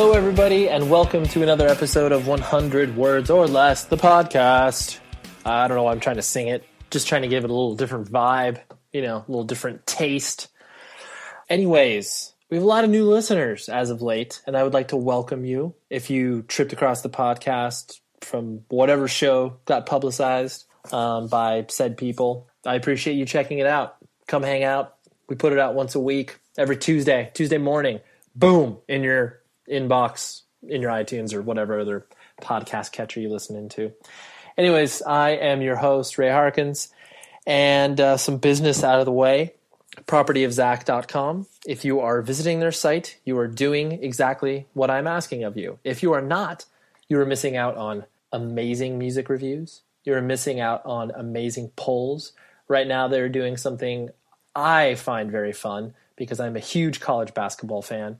Hello, everybody, and welcome to another episode of 100 Words or Less, the podcast. I don't know why I'm trying to sing it, just trying to give it a little different vibe, you know, a little different taste. Anyways, we have a lot of new listeners as of late, and I would like to welcome you. If you tripped across the podcast from whatever show got publicized um, by said people, I appreciate you checking it out. Come hang out. We put it out once a week, every Tuesday, Tuesday morning. Boom, in your inbox in your iTunes or whatever other podcast catcher you listen into. Anyways, I am your host, Ray Harkins, and uh, some business out of the way. Propertyofzach.com. If you are visiting their site, you are doing exactly what I'm asking of you. If you are not, you are missing out on amazing music reviews. You're missing out on amazing polls. Right now, they're doing something I find very fun because I'm a huge college basketball fan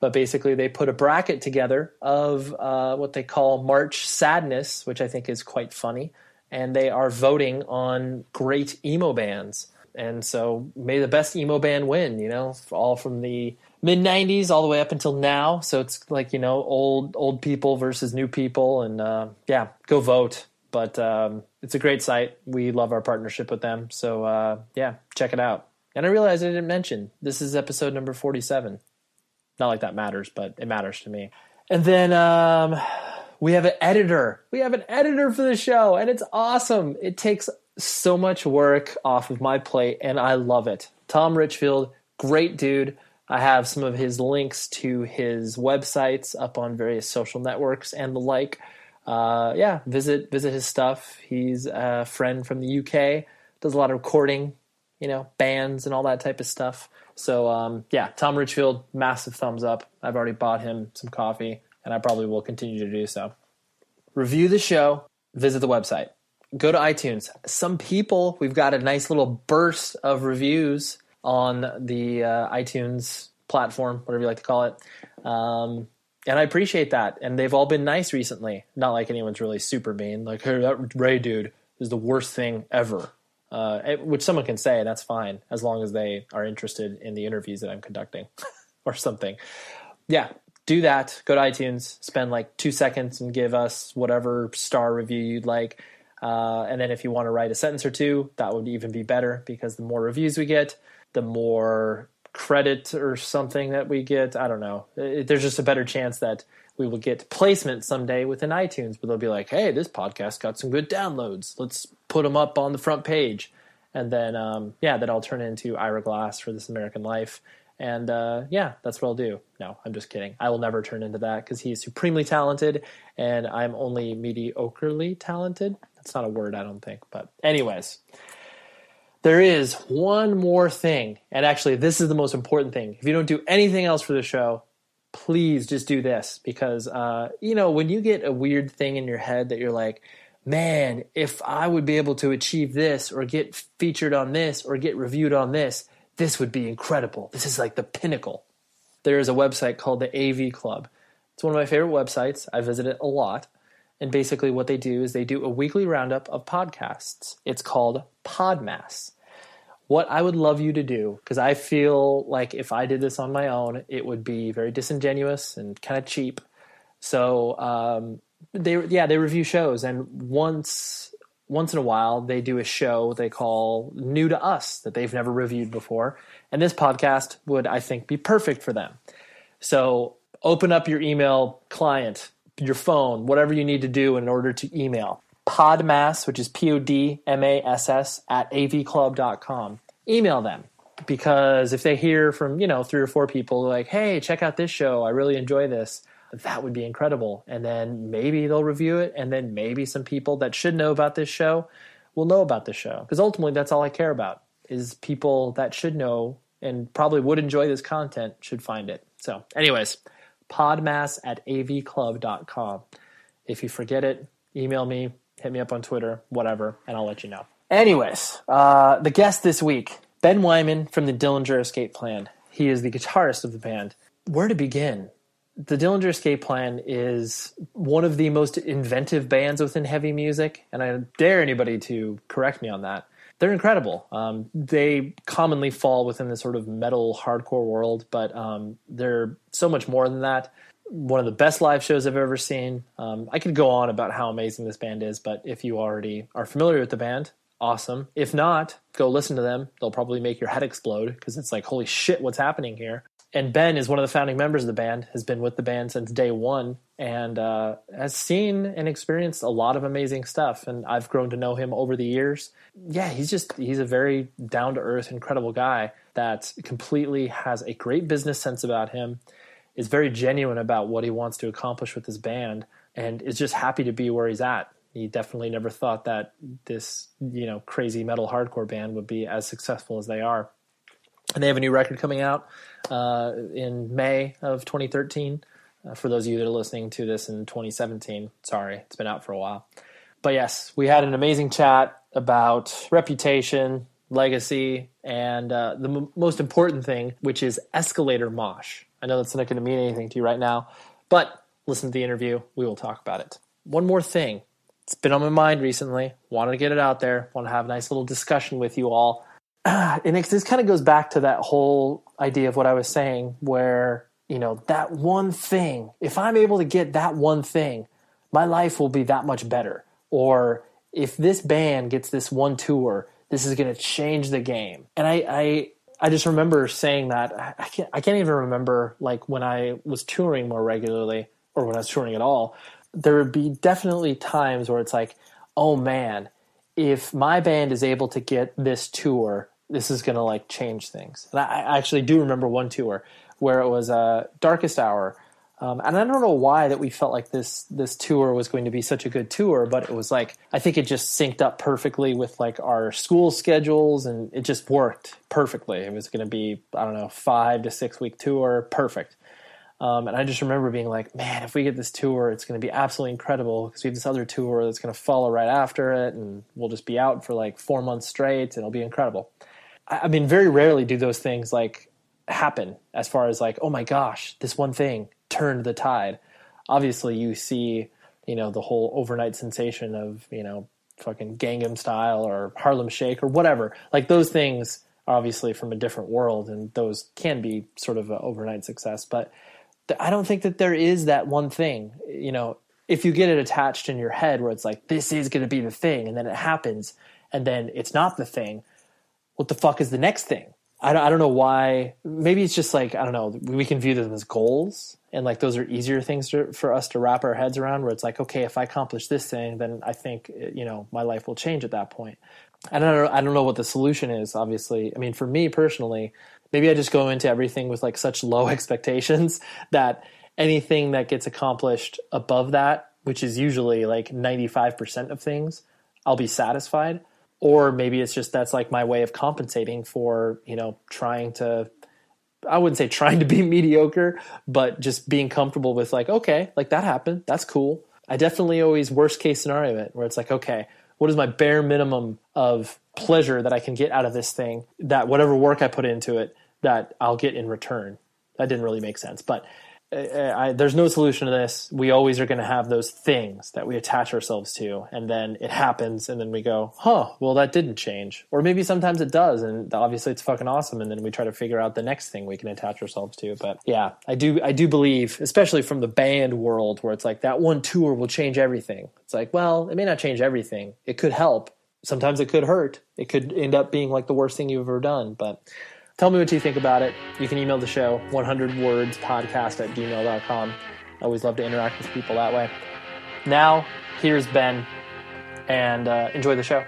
but basically they put a bracket together of uh, what they call March Sadness, which I think is quite funny, and they are voting on great emo bands. And so may the best emo band win, you know, all from the mid 90s all the way up until now. So it's like, you know, old old people versus new people and uh, yeah, go vote. But um, it's a great site. We love our partnership with them. So uh, yeah, check it out. And I realized I didn't mention this is episode number 47. Not like that matters, but it matters to me. And then um, we have an editor. We have an editor for the show, and it's awesome. It takes so much work off of my plate, and I love it. Tom Richfield, great dude. I have some of his links to his websites up on various social networks and the like. Uh, yeah, visit visit his stuff. He's a friend from the UK. Does a lot of recording, you know, bands and all that type of stuff. So um, yeah, Tom Richfield, massive thumbs up. I've already bought him some coffee, and I probably will continue to do so. Review the show. Visit the website. Go to iTunes. Some people, we've got a nice little burst of reviews on the uh, iTunes platform, whatever you like to call it. Um, and I appreciate that. And they've all been nice recently. Not like anyone's really super mean. Like, hey, that Ray dude is the worst thing ever uh, which someone can say, that's fine as long as they are interested in the interviews that I'm conducting or something. Yeah, do that. Go to iTunes, spend like two seconds and give us whatever star review you'd like. Uh, and then if you want to write a sentence or two, that would even be better because the more reviews we get, the more credit or something that we get. I don't know. It, there's just a better chance that we will get placement someday within iTunes, but they'll be like, hey, this podcast got some good downloads. Let's put them up on the front page. And then, um, yeah, that I'll turn into Ira Glass for This American Life. And uh, yeah, that's what I'll do. No, I'm just kidding. I will never turn into that because he is supremely talented and I'm only mediocrely talented. That's not a word, I don't think. But, anyways, there is one more thing. And actually, this is the most important thing. If you don't do anything else for the show, please just do this because, uh, you know, when you get a weird thing in your head that you're like, man, if I would be able to achieve this or get featured on this or get reviewed on this, this would be incredible. This is like the pinnacle. There is a website called the AV Club. It's one of my favorite websites. I visit it a lot. And basically, what they do is they do a weekly roundup of podcasts. It's called Podmass. What I would love you to do, because I feel like if I did this on my own, it would be very disingenuous and kind of cheap. So, um, they yeah they review shows, and once once in a while they do a show they call new to us that they've never reviewed before and this podcast would i think be perfect for them so open up your email client your phone whatever you need to do in order to email podmass which is p-o-d-m-a-s-s at avclub.com email them because if they hear from you know three or four people like hey check out this show i really enjoy this that would be incredible. And then maybe they'll review it, and then maybe some people that should know about this show will know about the show. Because ultimately, that's all I care about is people that should know and probably would enjoy this content should find it. So, anyways, podmass at avclub.com. If you forget it, email me, hit me up on Twitter, whatever, and I'll let you know. Anyways, uh, the guest this week, Ben Weinman from the Dillinger Escape Plan. He is the guitarist of the band. Where to begin? the Dillinger Escape Plan is one of the most inventive bands within heavy music, and I dare anybody to correct me on that. They're incredible. Um, they commonly fall within the sort of metal hardcore world, but um, they're so much more than that. One of the best live shows I've ever seen. Um, I could go on about how amazing this band is, but if you already are familiar with the band, awesome. If not, go listen to them. They'll probably make your head explode because it's like, holy shit, what's happening here? and Ben is one of the founding members of the band, has been with the band since day one, and uh, has seen and experienced a lot of amazing stuff. And I've grown to know him over the years. Yeah, he's just he's a very down to earth, incredible guy that completely has a great business sense about him, is very genuine about what he wants to accomplish with his band, and is just happy to be where he's at. He definitely never thought that this you know crazy metal hardcore band would be as successful as they are. And they have a new record coming out uh, in May of 2013. Uh, for those of you that are listening to this in 2017, sorry, it's been out for a while. But yes, we had an amazing chat about reputation, legacy, and uh, the m- most important thing, which is escalator mosh. I know that's not going to mean anything to you right now, but listen to the interview. We will talk about it. One more thing. It's been on my mind recently. Wanted to get it out there. Want to have a nice little discussion with you all and it, this kind of goes back to that whole idea of what I was saying, where you know that one thing. If I'm able to get that one thing, my life will be that much better. Or if this band gets this one tour, this is going to change the game. And I, I, I just remember saying that. I can't, I can't even remember like when I was touring more regularly or when I was touring at all. There would be definitely times where it's like, oh man, if my band is able to get this tour, this is going to like change things. And I, I, actually do remember one tour where it was uh, Darkest Hour. Um, and I don't know why that we felt like this this tour was going to be such a good tour, but it was like I think it just synced up perfectly with like our school schedules, and it just worked perfectly. It was going to be I don't know five to six week tour, perfect. Um, and I just remember being like, man, if we get this tour, it's going to be absolutely incredible because we have this other tour that's going to follow right after it, and we'll just be out for like four months straight, and it'll be incredible. I mean, very rarely do those things like happen as far as like, oh my gosh, this one thing turned the tide. Obviously, you see, you know, the whole overnight sensation of, you know, fucking Gangnam Style or Harlem Shake or whatever. Like those things obviously from a different world, and those can be sort of an overnight success. But I don't think that there is that one thing. You know, if you get it attached in your head where it's like this is going to be the thing and then it happens and then it's not the thing what the fuck is the next thing I don't, I don't know why maybe it's just like i don't know we can view them as goals and like those are easier things to, for us to wrap our heads around where it's like okay if i accomplish this thing then i think you know my life will change at that point i don't know i don't know what the solution is obviously i mean for me personally maybe i just go into everything with like such low expectations that anything that gets accomplished above that, which is usually like 95% of things, I'll be satisfied. Or maybe it's just that's like my way of compensating for, you know, trying to, I wouldn't say trying to be mediocre, but just being comfortable with like, okay, like that happened. That's cool. I definitely always worst case scenario it where it's like, okay, what is my bare minimum of pleasure that I can get out of this thing that whatever work I put into it that I'll get in return. That didn't really make sense, but Uh, uh, I, there's no solution to this. We always are going to have those things that we attach ourselves to, and then it happens, and then we go, "Huh? Well, that didn't change." Or maybe sometimes it does, and obviously it's fucking awesome. And then we try to figure out the next thing we can attach ourselves to. But yeah, I do, I do believe, especially from the band world, where it's like that one tour will change everything. It's like, well, it may not change everything. It could help. Sometimes it could hurt. It could end up being like the worst thing you've ever done, but Tell me what you think about it. You can email the show, 100words podcast at gmail.com. I always love to interact with people that way. Now, here's Ben, and uh, enjoy the show.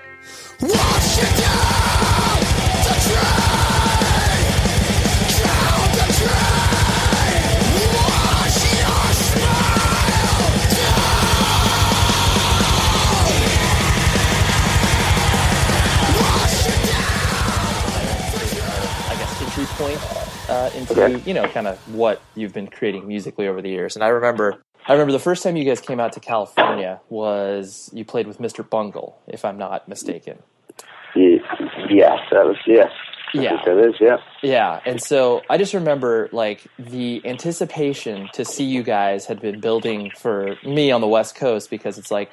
Uh, into okay. you know kind of what you've been creating musically over the years. And I remember, I remember the first time you guys came out to California was you played with Mr. Bungle, if I'm not mistaken. Yes, that was yes. Yeah, that is yeah. Yeah, and so I just remember like the anticipation to see you guys had been building for me on the West Coast because it's like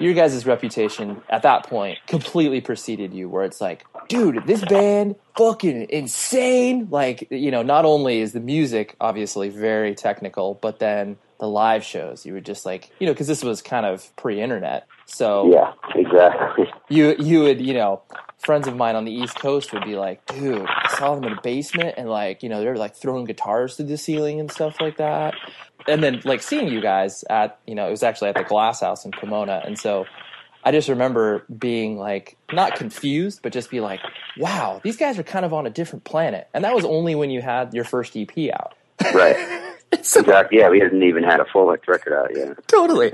your guys' reputation at that point completely preceded you, where it's like, dude, this band fucking insane. Like, you know, not only is the music obviously very technical, but then the live shows, you were just like, you know, because this was kind of pre-internet, so yeah, exactly. You you would you know friends of mine on the East Coast would be like, dude, I saw them in a basement and like, you know, they're like throwing guitars through the ceiling and stuff like that and then like seeing you guys at you know it was actually at the Glass House in Pomona, and so I just remember being like not confused, but just be like, wow, these guys are kind of on a different planet, and that was only when you had your first EP out, right? so, exactly. Yeah, we hadn't even had a full length record out yet. Totally.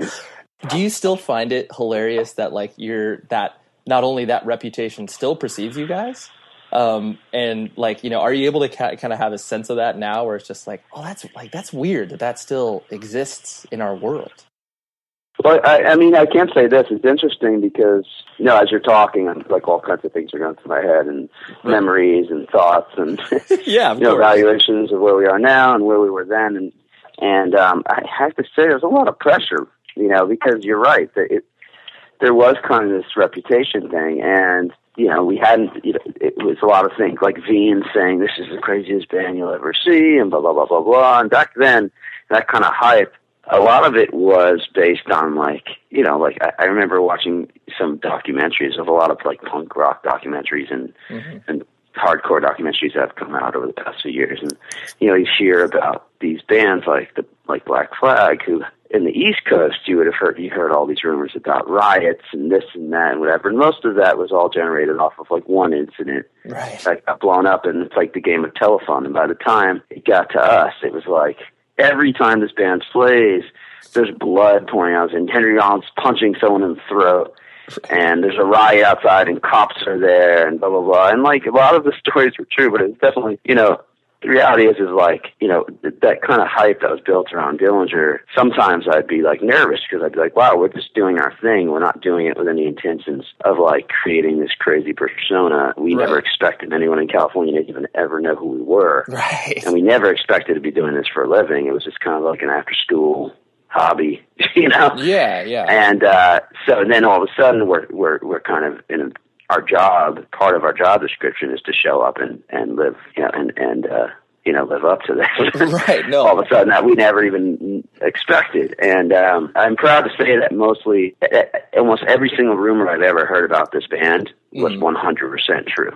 Do you still find it hilarious that like you're that not only that reputation still perceives you guys? Um, and like, you know, are you able to ca- kind of have a sense of that now where it's just like, oh, that's like, that's weird that that still exists in our world? Well, I, I mean, I can't say this. It's interesting because, you know, as you're talking, I'm, like all kinds of things are going through my head and right. memories and thoughts and, yeah, you know, evaluations of where we are now and where we were then. And, and, um, I have to say there's a lot of pressure, you know, because you're right that it, there was kind of this reputation thing and, you know, we hadn't, you know, it was a lot of things like Veeam saying this is the craziest band you'll ever see and blah, blah, blah, blah, blah. And back then, that kind of hype, a lot of it was based on like, you know, like I, I remember watching some documentaries of a lot of like punk rock documentaries and, mm-hmm. and hardcore documentaries that have come out over the past few years. And, you know, you hear about these bands like the, like Black Flag who in the East Coast, you would have heard you heard all these rumors about riots and this and that and whatever. And most of that was all generated off of like one incident right. that got blown up, and it's like the game of telephone. And by the time it got to us, it was like every time this band plays, there's blood pouring out, and Henry Rollins punching someone in the throat. And there's a riot outside, and cops are there, and blah blah blah. And like a lot of the stories were true, but it's definitely, you know, the reality is, is like, you know, that kind of hype that was built around Dillinger, sometimes I'd be like nervous because I'd be like, wow, we're just doing our thing. We're not doing it with any intentions of like creating this crazy persona. We right. never expected anyone in California to even ever know who we were. Right. And we never expected to be doing this for a living. It was just kind of like an after school hobby, you know? Yeah, yeah. And, uh, so then all of a sudden we're, we're, we're kind of in a, our job, part of our job description is to show up and, and live, you know, and, and, uh, you know live up to this. Right, no. all of a sudden that we never even expected. And um, I'm proud to say that mostly, almost every single rumor I've ever heard about this band was Mm. 100% true.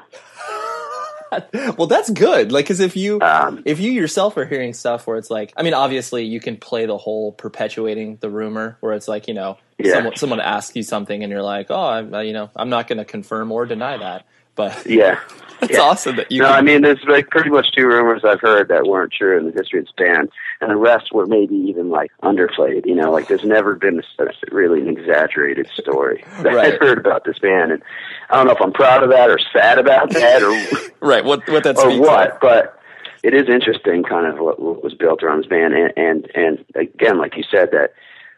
well, that's good. Like, because if you Um, if you yourself are hearing stuff where it's like, I mean, obviously you can play the whole perpetuating the rumor where it's like, you know, Yeah. someone someone asks you something and you're like, oh, I'm, uh, you know, I'm not going to confirm or deny that. But Yeah. it's Yeah. awesome that you. no, can- I mean, there's like pretty much two rumors I've heard that weren't true in the history of this band, and the rest were maybe even like underplayed. You know, like there's never been a, really an exaggerated story that Right. I've heard about this band, and I don't know if I'm proud of that or sad about that or right. What what that or what, but it is interesting, kind of what, what was built around this band, and, and and again, like you said, that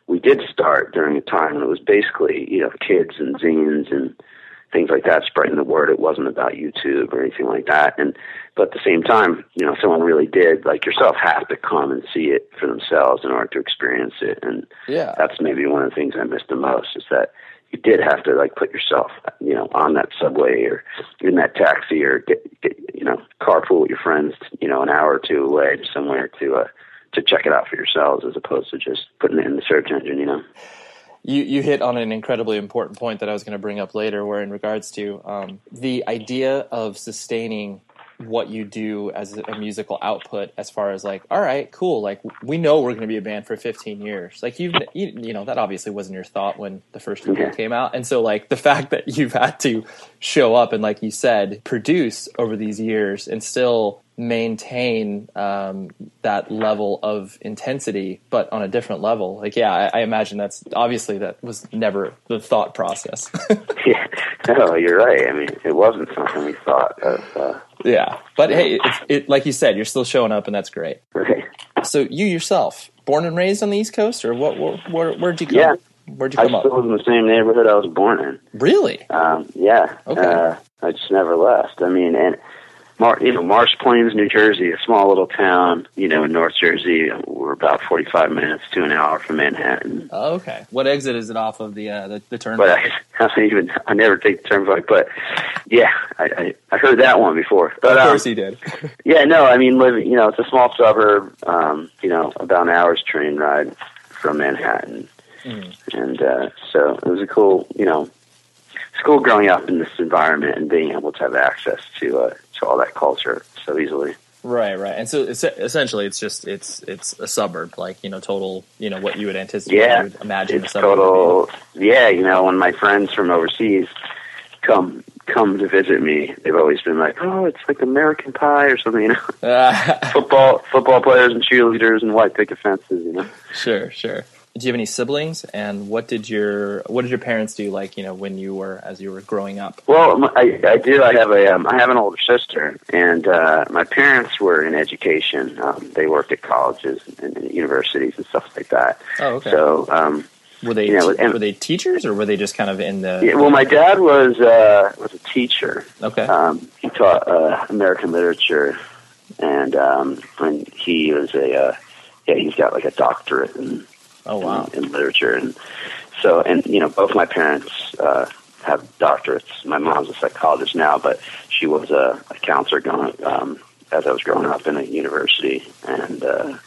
we did start during a time when it was basically you know kids and zines and things like that spreading the word. It wasn't about YouTube or anything like that, and but at the same time, you know, someone really did like yourself have to come and see it for themselves in order to experience it, and Yeah. that's maybe one of the things I miss the most is that you did have to like put yourself, you know, on that subway or in that taxi or get, get you know, carpool with your friends, you know, an hour or two away somewhere to uh to check it out for yourselves as opposed to just putting it in the search engine, you know. You you hit on an incredibly important point that I was going to bring up later, where in regards to um, the idea of sustaining what you do as a musical output, as far as like, all right, cool, like we know we're going to be a band for 15 years. Like you've you, you know that obviously wasn't your thought when the first EP Yeah. came out, and so like the fact that you've had to show up and like you said, produce over these years and still maintain um, that level of intensity, but on a different level. Like, yeah, I, I imagine that's obviously that was never the thought process. yeah. No, you're right. I mean, it wasn't something we thought of. Uh, yeah, but hey, it's, it like you said, you're still showing up, and that's great. right. So, you yourself, born and raised on the East Coast, or what? Where, where, where'd you come? Yeah. Where'd you I come up? still live in the same neighborhood I was born in. Really? Um, yeah. Okay. Uh, I just never left. I mean, and Mar- you know, Morris Plains, New Jersey, a small little town. You know, in North Jersey, we're about forty-five minutes to an hour from Manhattan. Oh, okay. What exit is it off of the uh, the, the turn? But I, I don't even I never take the turnpike. But yeah, I, I, I heard that one before. But of um, course he did. yeah, no, I mean, living. You know, it's a small suburb. Um, you know, about an hour's train ride from Manhattan, and uh, so it was a cool. You know, school growing up in this environment and being able to have access to uh, to all that culture so easily. Right, right. And so it's, essentially, it's just it's it's a suburb, like you know, total, you know, what you would anticipate, Yeah, you would imagine a It's total. Yeah, you know, when my friends from overseas come come to visit me, they've always been like, "Oh, it's like American Pie or something." You know. Uh, football football players and cheerleaders and white picket fences. You know. sure, sure. Do you have any siblings? And what did your what did your parents do? Like you know, when you were as you were growing up. Well, I, I do. I have a um, I have an older sister, and uh, my parents were in education. Um, they worked at colleges and, and universities and stuff like that. Oh, okay. So, um, were they you know, and- were they teachers or were they just kind of in the? yeah, well, my dad was uh, was a teacher. Okay. Um, he taught uh, American literature, and um, and he was a uh, yeah, he's got like a doctorate in oh wow. in, in literature, and so and you know both my parents uh, have doctorates. My mom's a psychologist now, but she was a, a counselor going um, as I was growing up in a university, and uh,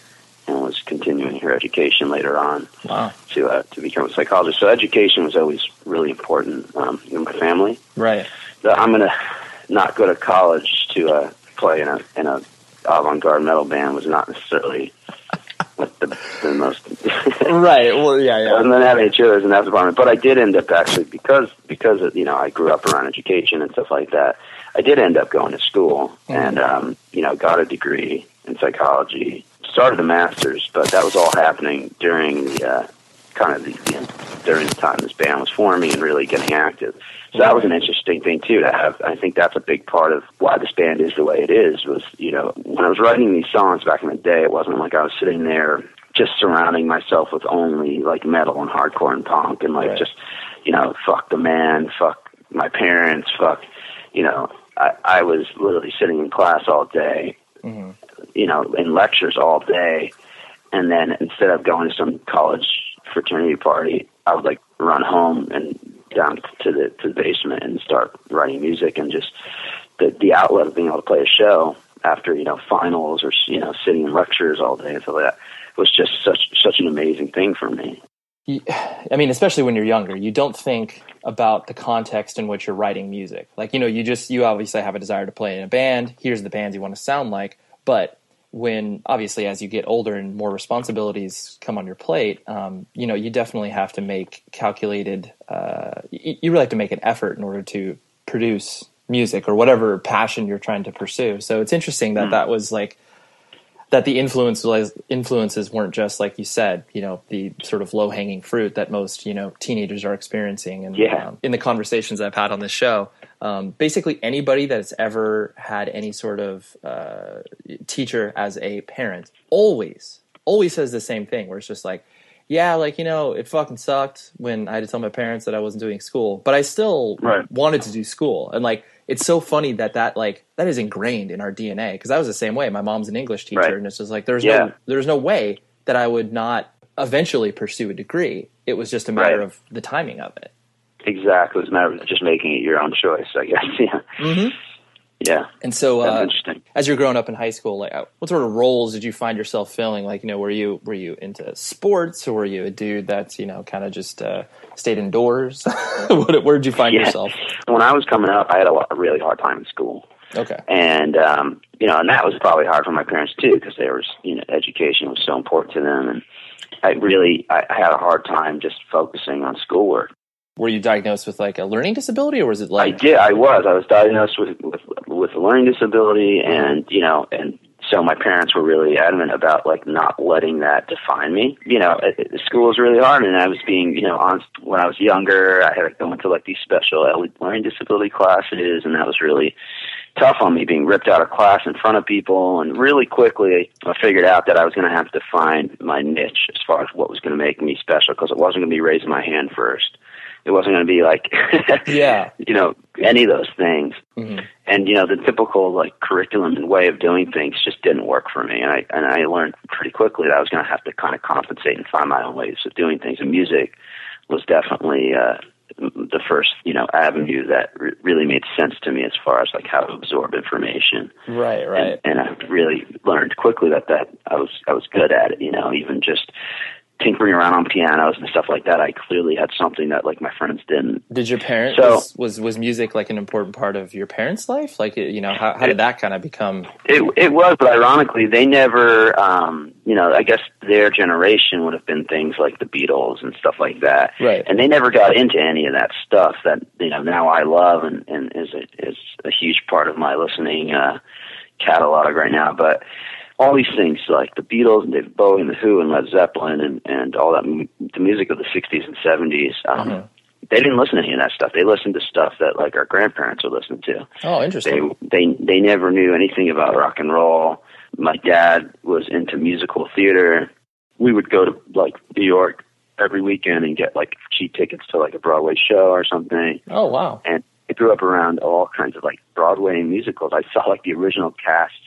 and was continuing her education later on Wow. to uh, to become a psychologist. So education was always really important um, in my family. Right. So I'm gonna not go to college to uh, play in a in a avant-garde metal band was not necessarily what the, the most Right. Well, yeah, yeah. wasn't that many cheerleaders in that department, but I did end up actually because because of, you know I grew up around education and stuff like that. I did end up going to school and um, you know got a degree in psychology, started a master's, but that was all happening during the uh, kind of the, the during the time this band was forming and really getting active. So that was an interesting thing too to have. I think that's a big part of why this band is the way it is. Was you know when I was writing these songs back in the day, it wasn't like I was sitting there just surrounding myself with only like metal and hardcore and punk and like Right. just you know fuck the man, fuck my parents, fuck you know. I, I was literally sitting in class all day, Mhm. you know, in lectures all day, and then instead of going to some college fraternity party, I would like run home and down to the to the basement and start writing music and just the the outlet of being able to play a show after you know finals or you know sitting in lectures all day and stuff like that was just such such an amazing thing for me. I mean, especially when you're younger, you don't think about the context in which you're writing music. Like, you know, you just you obviously have a desire to play in a band. Here's the bands you want to sound like, but when obviously as you get older and more responsibilities come on your plate, um, you know, you definitely have to make calculated. Uh, you, you really have to make an effort in order to produce music or whatever passion you're trying to pursue. So it's interesting that mm. that was like that the influences influences weren't just like you said, you know, the sort of low hanging fruit that most you know teenagers are experiencing. And yeah. um, in the conversations I've had on this show, um, basically anybody that's ever had any sort of uh, teacher as a parent always always says the same thing, where it's just like. Yeah, like you know, it fucking sucked when I had to tell my parents that I wasn't doing school, but I still right. wanted to do school. And like, it's so funny that that like that is ingrained in our DNA because I was the same way. My mom's an English teacher, right. and it's just like there's yeah. no there's no way that I would not eventually pursue a degree. It was just a matter right. of the timing of it. Exactly, it was a matter of just making it your own choice, I guess. Yeah. Mm-hmm. Yeah. And so, uh, interesting. as you're growing up in high school, like, uh, what sort of roles did you find yourself filling? Like, you know, were you were you into sports, or were you a dude that's you know kind of just uh, stayed indoors? Where did you find yeah. yourself? When I was coming up, I had a, lot, a really hard time in school. Okay. And um, you know, and that was probably hard for my parents too, because they were you know education was so important to them, and I really I, I had a hard time just focusing on schoolwork were you diagnosed with like a learning disability or was it like I did I was. I was diagnosed with with with a learning disability and you know and so my parents were really adamant about like not letting that define me. You know school was really hard and I was being you know on when I was younger I had to go into like these special learning disability classes and that was really tough on me being ripped out of class in front of people and really quickly I figured out that I was going to have to find my niche as far as what was going to make me special because it wasn't going to be raising my hand first it wasn't going to be like yeah. you know any of those things. Mm-hmm. and you know the typical like curriculum and way of doing things just didn't work for me. And i and i learned pretty quickly that i was going to have to kind of compensate and find my own ways of doing things. And music was definitely uh the first you know avenue that re- really made sense to me as far as like how to absorb information. Right right. And, and i really learned quickly that that i was i was good at it you know even just tinkering around on pianos and stuff like that. I clearly had something that like my friends didn't. Did your parents so, was, was, was music like an important part of your parents' life? Like you know, how how did that kind of become? It it was, but ironically, they never. Um, you know, I guess their generation would have been things like the Beatles and stuff like that, right? And they never got into any of that stuff that you know now I love and and is a, is a huge part of my listening uh, catalog right now, but all these things like the Beatles and David Bowie and the Who and Led Zeppelin and and all that the music of the 60s and 70s. Um, mm-hmm. They didn't listen to any of that stuff. They listened to stuff that like our grandparents would listen to. Oh, interesting. They they they never knew anything about rock and roll. My dad was into musical theater. We would go to like New York every weekend and get like cheap tickets to like a Broadway show or something. Oh wow! And I grew up around all kinds of like Broadway musicals. I saw like the original casts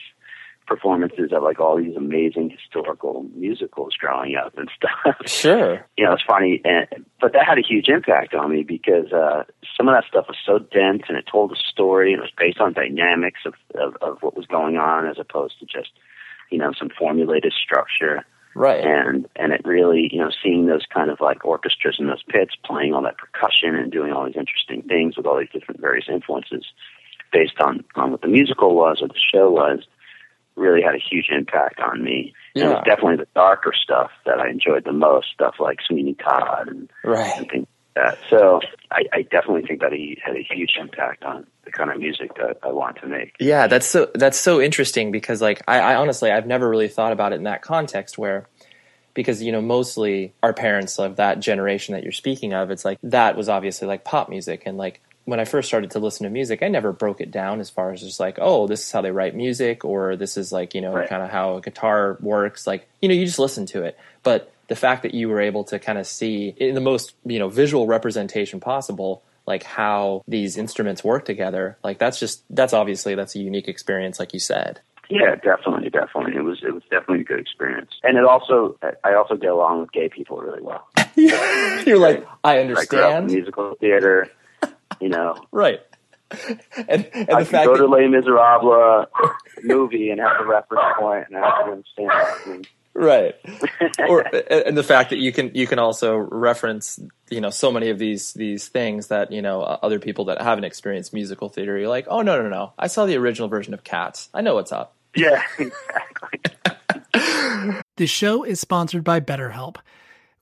performances of like all these amazing historical musicals growing up and stuff. Sure. you know, it's funny, and, but that had a huge impact on me because uh, some of that stuff was so dense and it told a story and it was based on dynamics of, of, of what was going on as opposed to just, you know, some formulated structure. Right. And and it really, you know, seeing those kind of like orchestras in those pits playing all that percussion and doing all these interesting things with all these different various influences based on, on what the musical was or the show was really had a huge impact on me. Yeah. And it was definitely the darker stuff that I enjoyed the most, stuff like Sweeney Todd and, right. and things like that. So I, I definitely think that he had a huge impact on the kind of music that I want to make. Yeah, that's so that's so interesting because like I, I honestly I've never really thought about it in that context where because you know mostly our parents of that generation that you're speaking of it's like that was obviously like pop music and like when I first started to listen to music, I never broke it down as far as just like, oh, this is how they write music, or this is like, you know, right. kind of how a guitar works. Like, you know, you just listen to it. But the fact that you were able to kind of see in the most, you know, visual representation possible, like how these instruments work together, like that's just, that's obviously, that's a unique experience, like you said. Yeah, definitely, definitely. It was it was definitely a good experience, and it also I also get along with gay people really well. You're like, I understand. I musical theater you know. Right. and, and I the can fact go that, to Les Miserables movie and have a reference point and have to understand what it means. right or and the fact that you can you can also reference you know so many of these these things that you know uh, other people that haven't experienced musical theater you're like oh no no no i saw the original version of cats i know what's up Yeah, exactly. The show is sponsored by BetterHelp.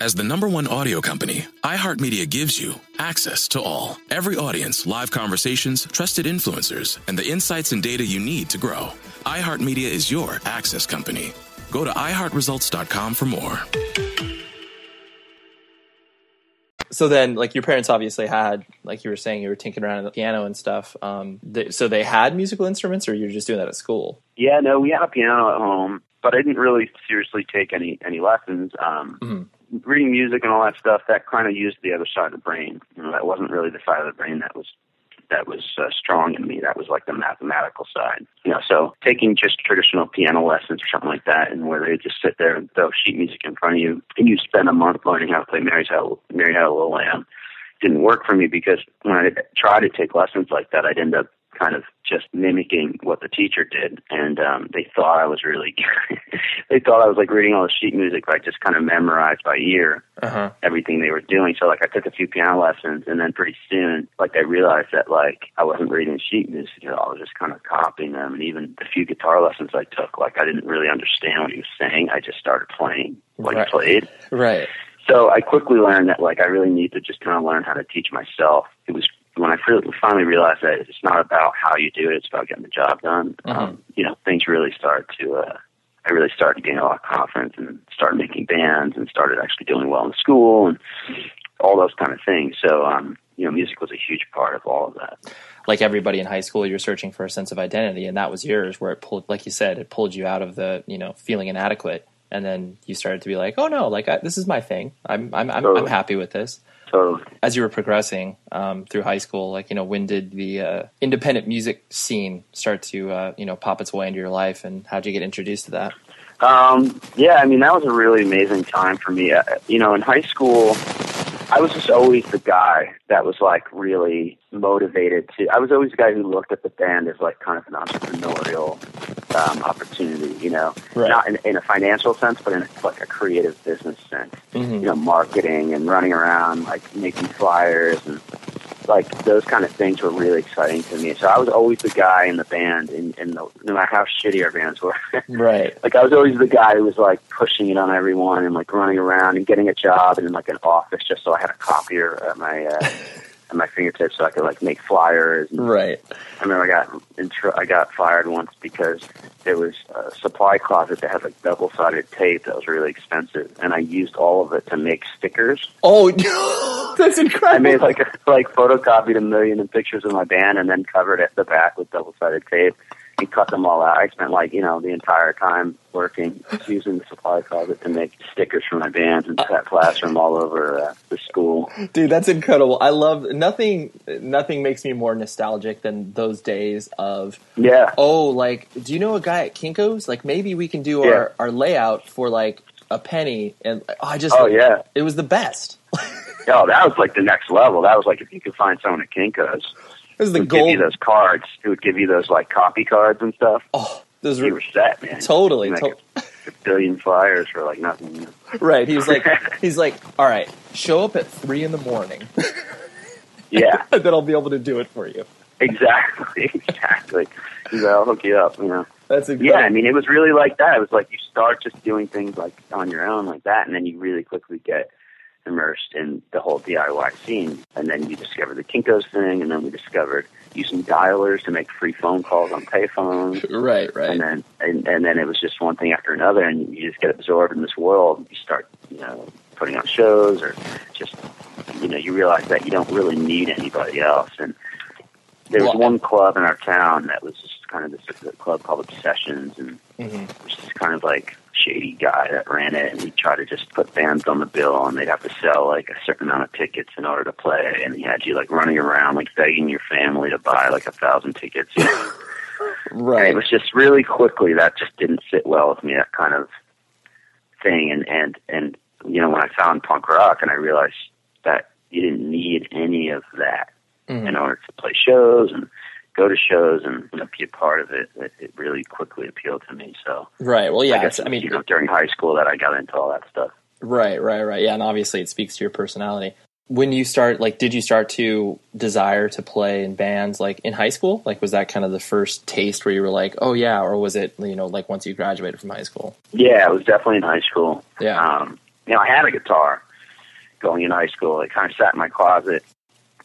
As the number one audio company, iHeartMedia gives you access to all. Every audience, live conversations, trusted influencers, and the insights and data you need to grow. iHeartMedia is your access company. Go to iHeartResults.com for more. so then like your parents obviously had like you were saying you were tinkering around on the piano and stuff um they, so they had musical instruments or you're just doing that at school Yeah, no, we had a piano at home, but I didn't really seriously take any any lessons. Um, Mhm. Reading music and all that stuff that kind of used the other side of the brain. You know, that wasn't really the side of the brain that was that was uh, strong in me. That was like the mathematical side. You know, so taking just traditional piano lessons or something like that, and where they just sit there and throw sheet music in front of you, and you spend a month learning how to play Mary's Hell, Mary Had a Little Lamb, didn't work for me because when I tried to take lessons like that, I'd end up kind of just mimicking what the teacher did, and um, they thought I was really. they thought I was like reading all the sheet music, I just kind of memorized by ear uh-huh everything they were doing. So like I took a few piano lessons, and then pretty soon, like I realized that like I wasn't reading sheet music at all. I was just kind of copying them, and even the few guitar lessons I took, like I didn't really understand what he was saying. I just started playing what Right. he played. right So I quickly learned that like I really need to just kind of learn how to teach myself. It was when I finally realized that it's not about how you do it; it's about getting the job done. Um, you know, things really start to. Uh, I really started to gain a lot of confidence and started making bands and started actually doing well in school and all those kind of things. So, um, you know, music was a huge part of all of that. like everybody in high school you're searching for a sense of identity and that was yours where it pulled like you said it pulled you out of the you know feeling inadequate and then you started to be like oh no like I, this is my thing i'm i'm i'm, I'm happy with this Totally. as you were progressing um, through high school, like you know, when did the uh, independent music scene start to uh, you know pop its way into your life, and how did you get introduced to that? Um, yeah, I mean that was a really amazing time for me. Uh, you know, in high school, I was just always the guy that was like really motivated to. I was always the guy who looked at the band as like kind of an entrepreneurial um, opportunity, you know, Right. not in, in a financial sense, but in a, like a creative business sense. Mhm. You know, marketing and running around, like making flyers and like those kind of things were really exciting to me. So I was always the guy in the band, the, no matter how shitty our bands were. Right. like I was always the guy who was like pushing it on everyone and like running around and getting a job and in like an office just so I had a copier at my uh, at my fingertips so I could like make flyers. And Right. I remember I got in tr- I got fired once because there was a supply closet that had like double sided tape that was really expensive, and I used all of it to make stickers. Oh, that's incredible. I made like a, like photocopied a million pictures of my band and then covered it the back with double sided tape and cut them all out. I spent like you know the entire time working using the supply closet to make stickers for my bands and sat classroom all over uh, the school. Dude, that's incredible. I love nothing. Nothing makes me more nostalgic than those days of Yeah, oh, like, do you know a guy at Kinkos? Like, maybe we can do Yeah. our our layout for like a penny. And oh, I just Oh, yeah. it was the best. oh that was like the next level. That was like if you could find someone at Kinkos. Was It the would give you those cards. It would give you those like copy cards and stuff. Oh, those were were set, man. totally. Like to- a billion flyers for like nothing. right. He was like, he's like, all right, show up at three in the morning, Yeah, and then I'll be able to do it for you. exactly, exactly. He's like, I'll hook you up, you know. That's incredible. Yeah, I mean, it was really like that. It was like you start just doing things like on your own like that, and then you really quickly get immersed in the whole DIY scene. And then you discover the Kinkos thing, and then we discovered using dialers to make free phone calls on payphones. right, right. And then and, and then it was just one thing after another, and you just get absorbed in this world. You start, you know, putting on shows, or just, you know, you realize that you don't really need anybody else. And there was one club in our town that was just kind of this the club called Obsessions, and Mhm. it was just kind of like shady guy that ran it, and he'd try to just put bands on the bill, and they'd have to sell like a certain amount of tickets in order to play, and he had you like running around like begging your family to buy like a thousand tickets. You know? And right. it was just really quickly that just didn't sit well with me, that kind of thing. And, and, and, you know, when I found punk rock and I realized that you didn't need any of that Mhm. in order to play shows and go to shows and you know, be a part of it, it, it really quickly appealed to me. So Right. Well, yeah, I guess, I mean, you know, during high school that I got into all that stuff. Right, right, right. Yeah, and obviously it speaks to your personality. When you start, like, did you start to desire to play in bands, like in high school? Like, was that kind of the first taste where you were like, oh yeah, or was it, you know, like once you graduated from high school? Yeah, it was definitely in high school. Yeah. Um, you know, I had a guitar going in high school. It kind of sat in my closet,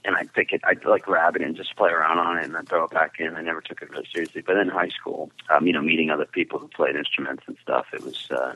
and I'd pick it, I'd like grab it and just play around on it, and then throw it back in. I never took it really seriously. But in high school, um, you know, meeting other people who played instruments and stuff, it was uh,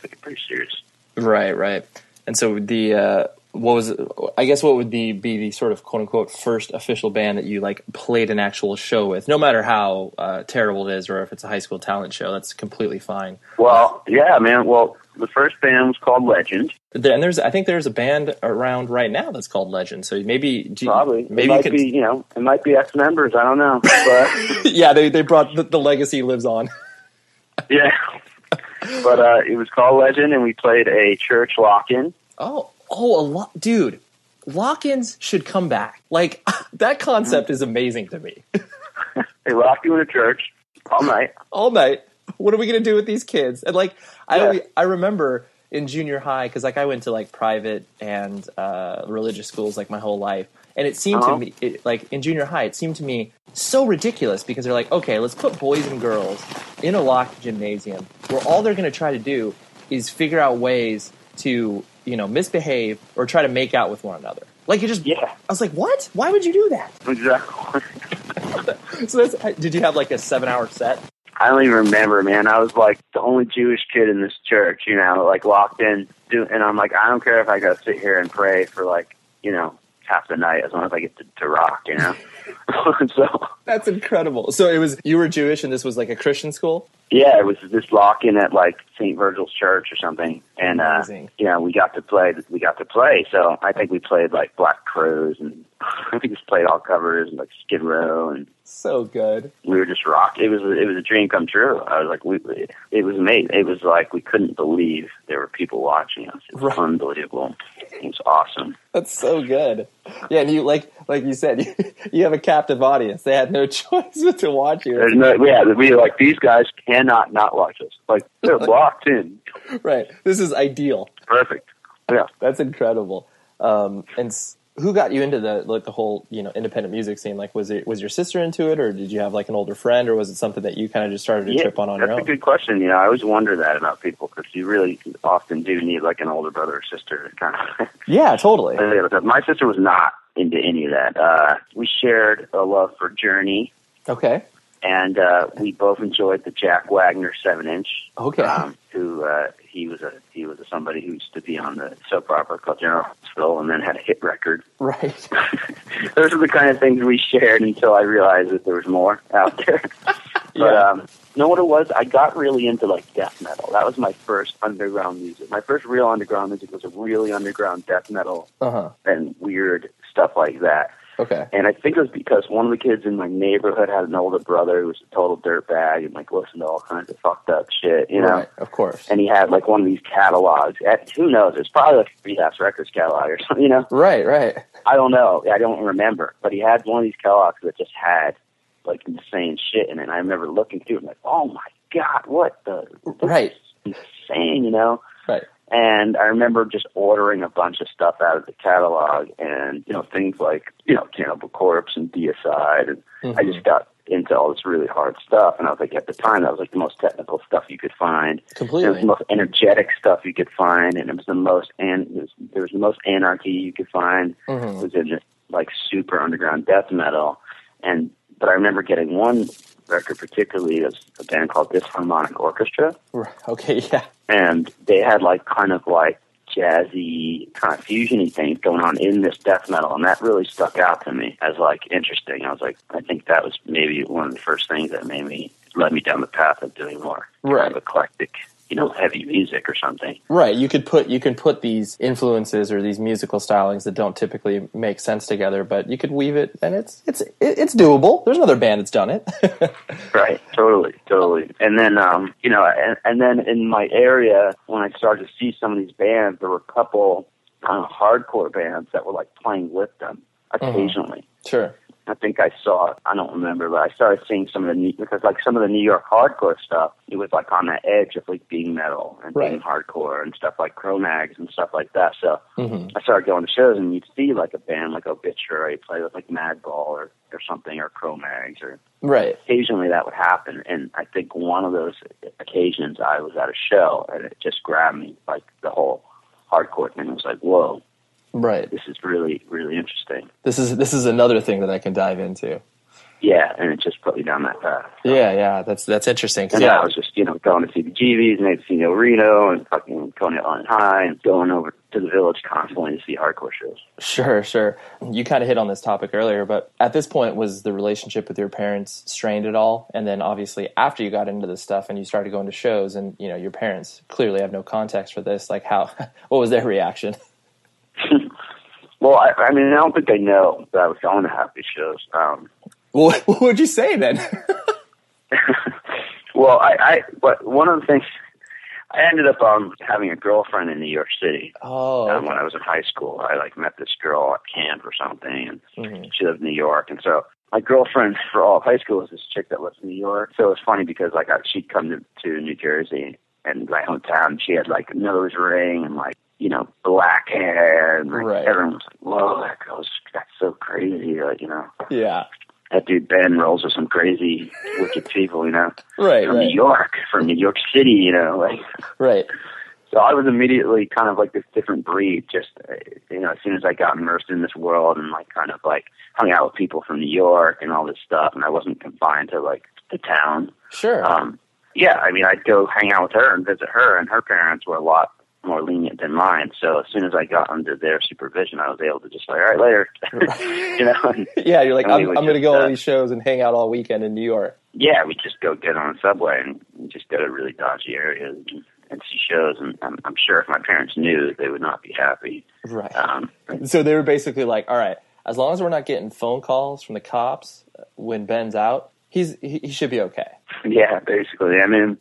took it pretty serious. Right, right. And so the uh, what was I guess what would the be the sort of quote unquote first official band that you like played an actual show with? No matter how uh, terrible it is, or if it's a high school talent show, that's completely fine. Well, yeah, man. Well, the first band was called Legend. There, and there's I think there's a band around right now that's called Legend. So maybe do you- Probably, maybe it you could be, you know, it might be ex members. I don't know, but yeah, they they brought the, the legacy lives on. yeah. But uh, it was called Legend, and we played a church lock-in. Oh, oh, a lot, dude. Lock-ins should come back. Like that concept is amazing to me. They locked you in a church all night. All night. What are we gonna do with these kids? And like, I Yeah. always, I remember in junior high because like I went to like private and uh, religious schools like my whole life, and it seemed Uh-huh. to me it, like in junior high it seemed to me so ridiculous because they're like, okay, let's put boys and girls in a locked gymnasium where all they're gonna try to do is figure out ways to you know misbehave or try to make out with one another. Like you just Yeah. I was like, what? Why would you do that? Exactly. So that's, did you have like a seven hour set? I don't even remember, man. I was like the only Jewish kid in this church, you know, like locked in. Do, and I'm like, I don't care if I got to sit here and pray for like, you know, half the night as long as I get to, to rock, you know. so That's incredible. So it was you were Jewish and this was like a Christian school. yeah, it was this lock in at like St. Virgil's Church or something, and uh, you know, we got to play. We got to play. So I think we played like Black Crowes, and I think we just played all covers and like Skid Row and So good. we were just rocked. It was it was a dream come true. I was like, we, it was amazing. It was like we couldn't believe there were people watching us. It was Right. unbelievable. It's awesome. That's so good. Yeah, and you like like you said, you, you have a captive audience. They had no choice but to watch you. No, yeah, we like these guys cannot not watch us. Like they're locked in. Right. This is ideal. Perfect. Yeah. That's incredible. Um, and who got you into the like the whole you know independent music scene? Like, was it was your sister into it, or did you have like an older friend, or was it something that you kind of just started to Yeah, trip on on your own? that's a good question. You know, I always wonder that about people because you really often do need like an older brother or sister to kind of Yeah, totally. My sister was not into any of that. Uh, we shared a love for Journey, Okay. and uh, we both enjoyed the Jack Wagner seven inch. Okay. Um, who uh, he was a he was a, somebody who used to be on the soap opera called General Hospital, and then had a hit record. Right. Those are the kind of things we shared until I realized that there was more out there. but Yeah. um, you know what it was? I got really into like death metal. That was my first underground music. My first real underground music was a really underground death metal Uh huh. and weird stuff like that. Okay. And I think it was because one of the kids in my neighborhood had an older brother who was a total dirtbag and like listened to all kinds of fucked up shit, you know. Right. Of course. And he had like one of these catalogs. Eh, Who knows? It's probably like a Records catalog or something, you know. Right. Right. I don't know. I don't remember. But he had one of these catalogs that just had like insane shit in it. And I remember looking through it and like, oh my god, what the Right. insane, you know. Right. And I remember just ordering a bunch of stuff out of the catalog, and you know things like you know Cannibal Corpse and Deicide, and I Mm-hmm. just got into all this really hard stuff. And I was like, at the time, that was like the most technical stuff you could find. It was Completely. the most energetic stuff you could find, and it was the most and it was, there was the most anarchy you could find. Mhm. It was in this like super underground death metal, and but I remember getting one record particularly it was a band called Disharmonic Orchestra. Okay. Yeah. and they had like kind of like jazzy kind of fusiony things going on in this death metal, and that really stuck out to me as like interesting. I was like, I think that was maybe one of the first things that made me led me down the path of doing more Right. kind of eclectic, you know, heavy music or something. Right. You could put you can put these influences or these musical stylings that don't typically make sense together, but you could weave it, and it's it's it's doable. There's another band that's done it. Right, totally, totally. And then, um, you know, and, and then in my area, when I started to see some of these bands, there were a couple kind of hardcore bands that were like playing with them occasionally. sure. I think I saw, I don't remember, but I started seeing some of the, New- because like some of the New York hardcore stuff, it was like on the edge of like being metal and being hardcore and stuff like Cro-Mags and stuff like that. So hmm I started going to shows and you'd see like a band like Obituary play with like Madball or, or something or Cro-Mags or Right. occasionally that would happen. And I think one of those occasions I was at a show and it just grabbed me like the whole hardcore thing. I was like, whoa, Right. this is really, really interesting. This is this is another thing that I can dive into. Yeah, and it just put me down that path. Yeah, yeah, that's that's interesting. And yeah, I was just, you know, going to see the GVs and see Reno and fucking Coney Island High and going over to the village constantly to see hardcore shows. Sure, sure. You kind of hit on this topic earlier, but at this point, was the relationship with your parents strained at all? And then, obviously, after you got into this stuff and you started going to shows, and you know your parents clearly have no context for this. Like, how? What was their reaction? Well, I, I mean, I don't think they know that I was going to have these shows. Um, Well, what would you say then? well, I, I, but one of the things, I ended up um, having a girlfriend in New York City. oh, um, when I was in high school. I like met this girl at camp or something, and Mhm. she lived in New York. And so my girlfriend for all of high school was this chick that lived in New York. So it was funny because like I, she'd come to, to New Jersey and my hometown. She had like a nose ring and like you know black hair, and like, Right. everyone was like, "Whoa, that girl's that's so crazy!" Like you know. yeah, That dude Ben rolls with some crazy, wicked people, you know, right, from New York, from New York City, you know, like right. so I was immediately kind of like this different breed. Just you know, as soon as I got immersed in this world and like kind of like hung out with people from New York and all this stuff, and I wasn't confined to like the town. Sure. Um, yeah, I mean, I'd go hang out with her and visit her, and her parents were a lot more lenient than mine. So as soon as I got under their supervision, I was able to just like, all right, later, you know. And, yeah, you're like, I'm, I'm going to go uh, all these shows and hang out all weekend in New York. yeah, we just go get on the subway and just go to really dodgy areas and, and see shows. And I'm, I'm sure if my parents knew, they would not be happy. Right. Um, So they were basically like, all right, as long as we're not getting phone calls from the cops when Ben's out, he's he, he should be okay. Yeah, basically. I mean,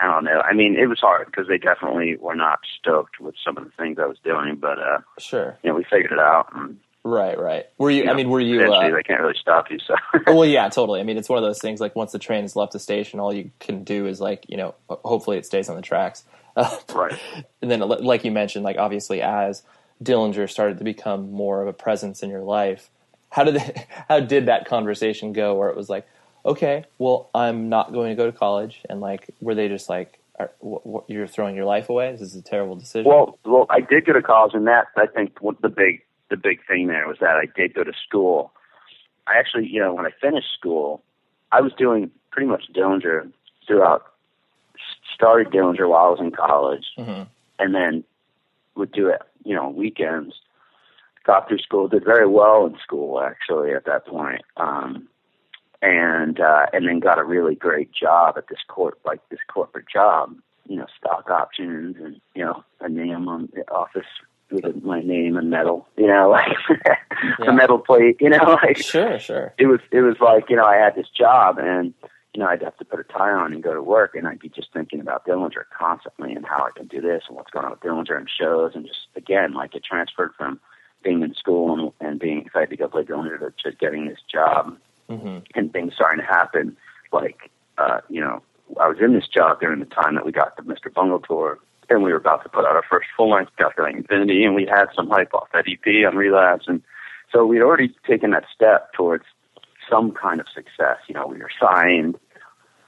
I don't know. I mean, it was hard because they definitely were not stoked with some of the things I was doing, but uh, Sure. you know, we figured it out. And, Right, right. Were you, you I know, mean, were you, uh, they can't really stop you. So well, yeah, totally. I mean, it's one of those things like once the train has left the station, all you can do is like, you know, hopefully it stays on the tracks. right. and then like you mentioned like obviously as dillinger started to become more of a presence in your life how did how did that conversation go where it was like okay well i'm not going to go to college and like were they just like are, wh- wh- you're throwing your life away this is a terrible decision Well, well, I did go to college, and that I think what the big the big thing there was that I did go to school. I actually, you know, when I finished school, I was doing pretty much Dillinger throughout. Started Dillinger while I was in college, Mhm. and then would do it, you know, weekends. Got through school, did very well in school actually at that point, um, and uh, and then got a really great job at this court, like this corporate job, you know, stock options and you know a name on the office with my name and metal, you know, like Yeah. a metal plate, you know, like sure sure it was it was like you know I had this job and you know I'd have to put a tie on and go to work and I'd be just thinking about Dillinger constantly and how I can do this and what's going on with Dillinger and shows and just again like it transferred from being in school and, and being excited to go play Dillinger to just getting this job hmm and things starting to happen like uh, you know I was in this job during the time that we got the Mr. Bungle tour and we were about to put out our first full length Calculating Infinity and we had some hype off that EP on Relapse and so we'd already taken that step towards some kind of success. You know, we were signed,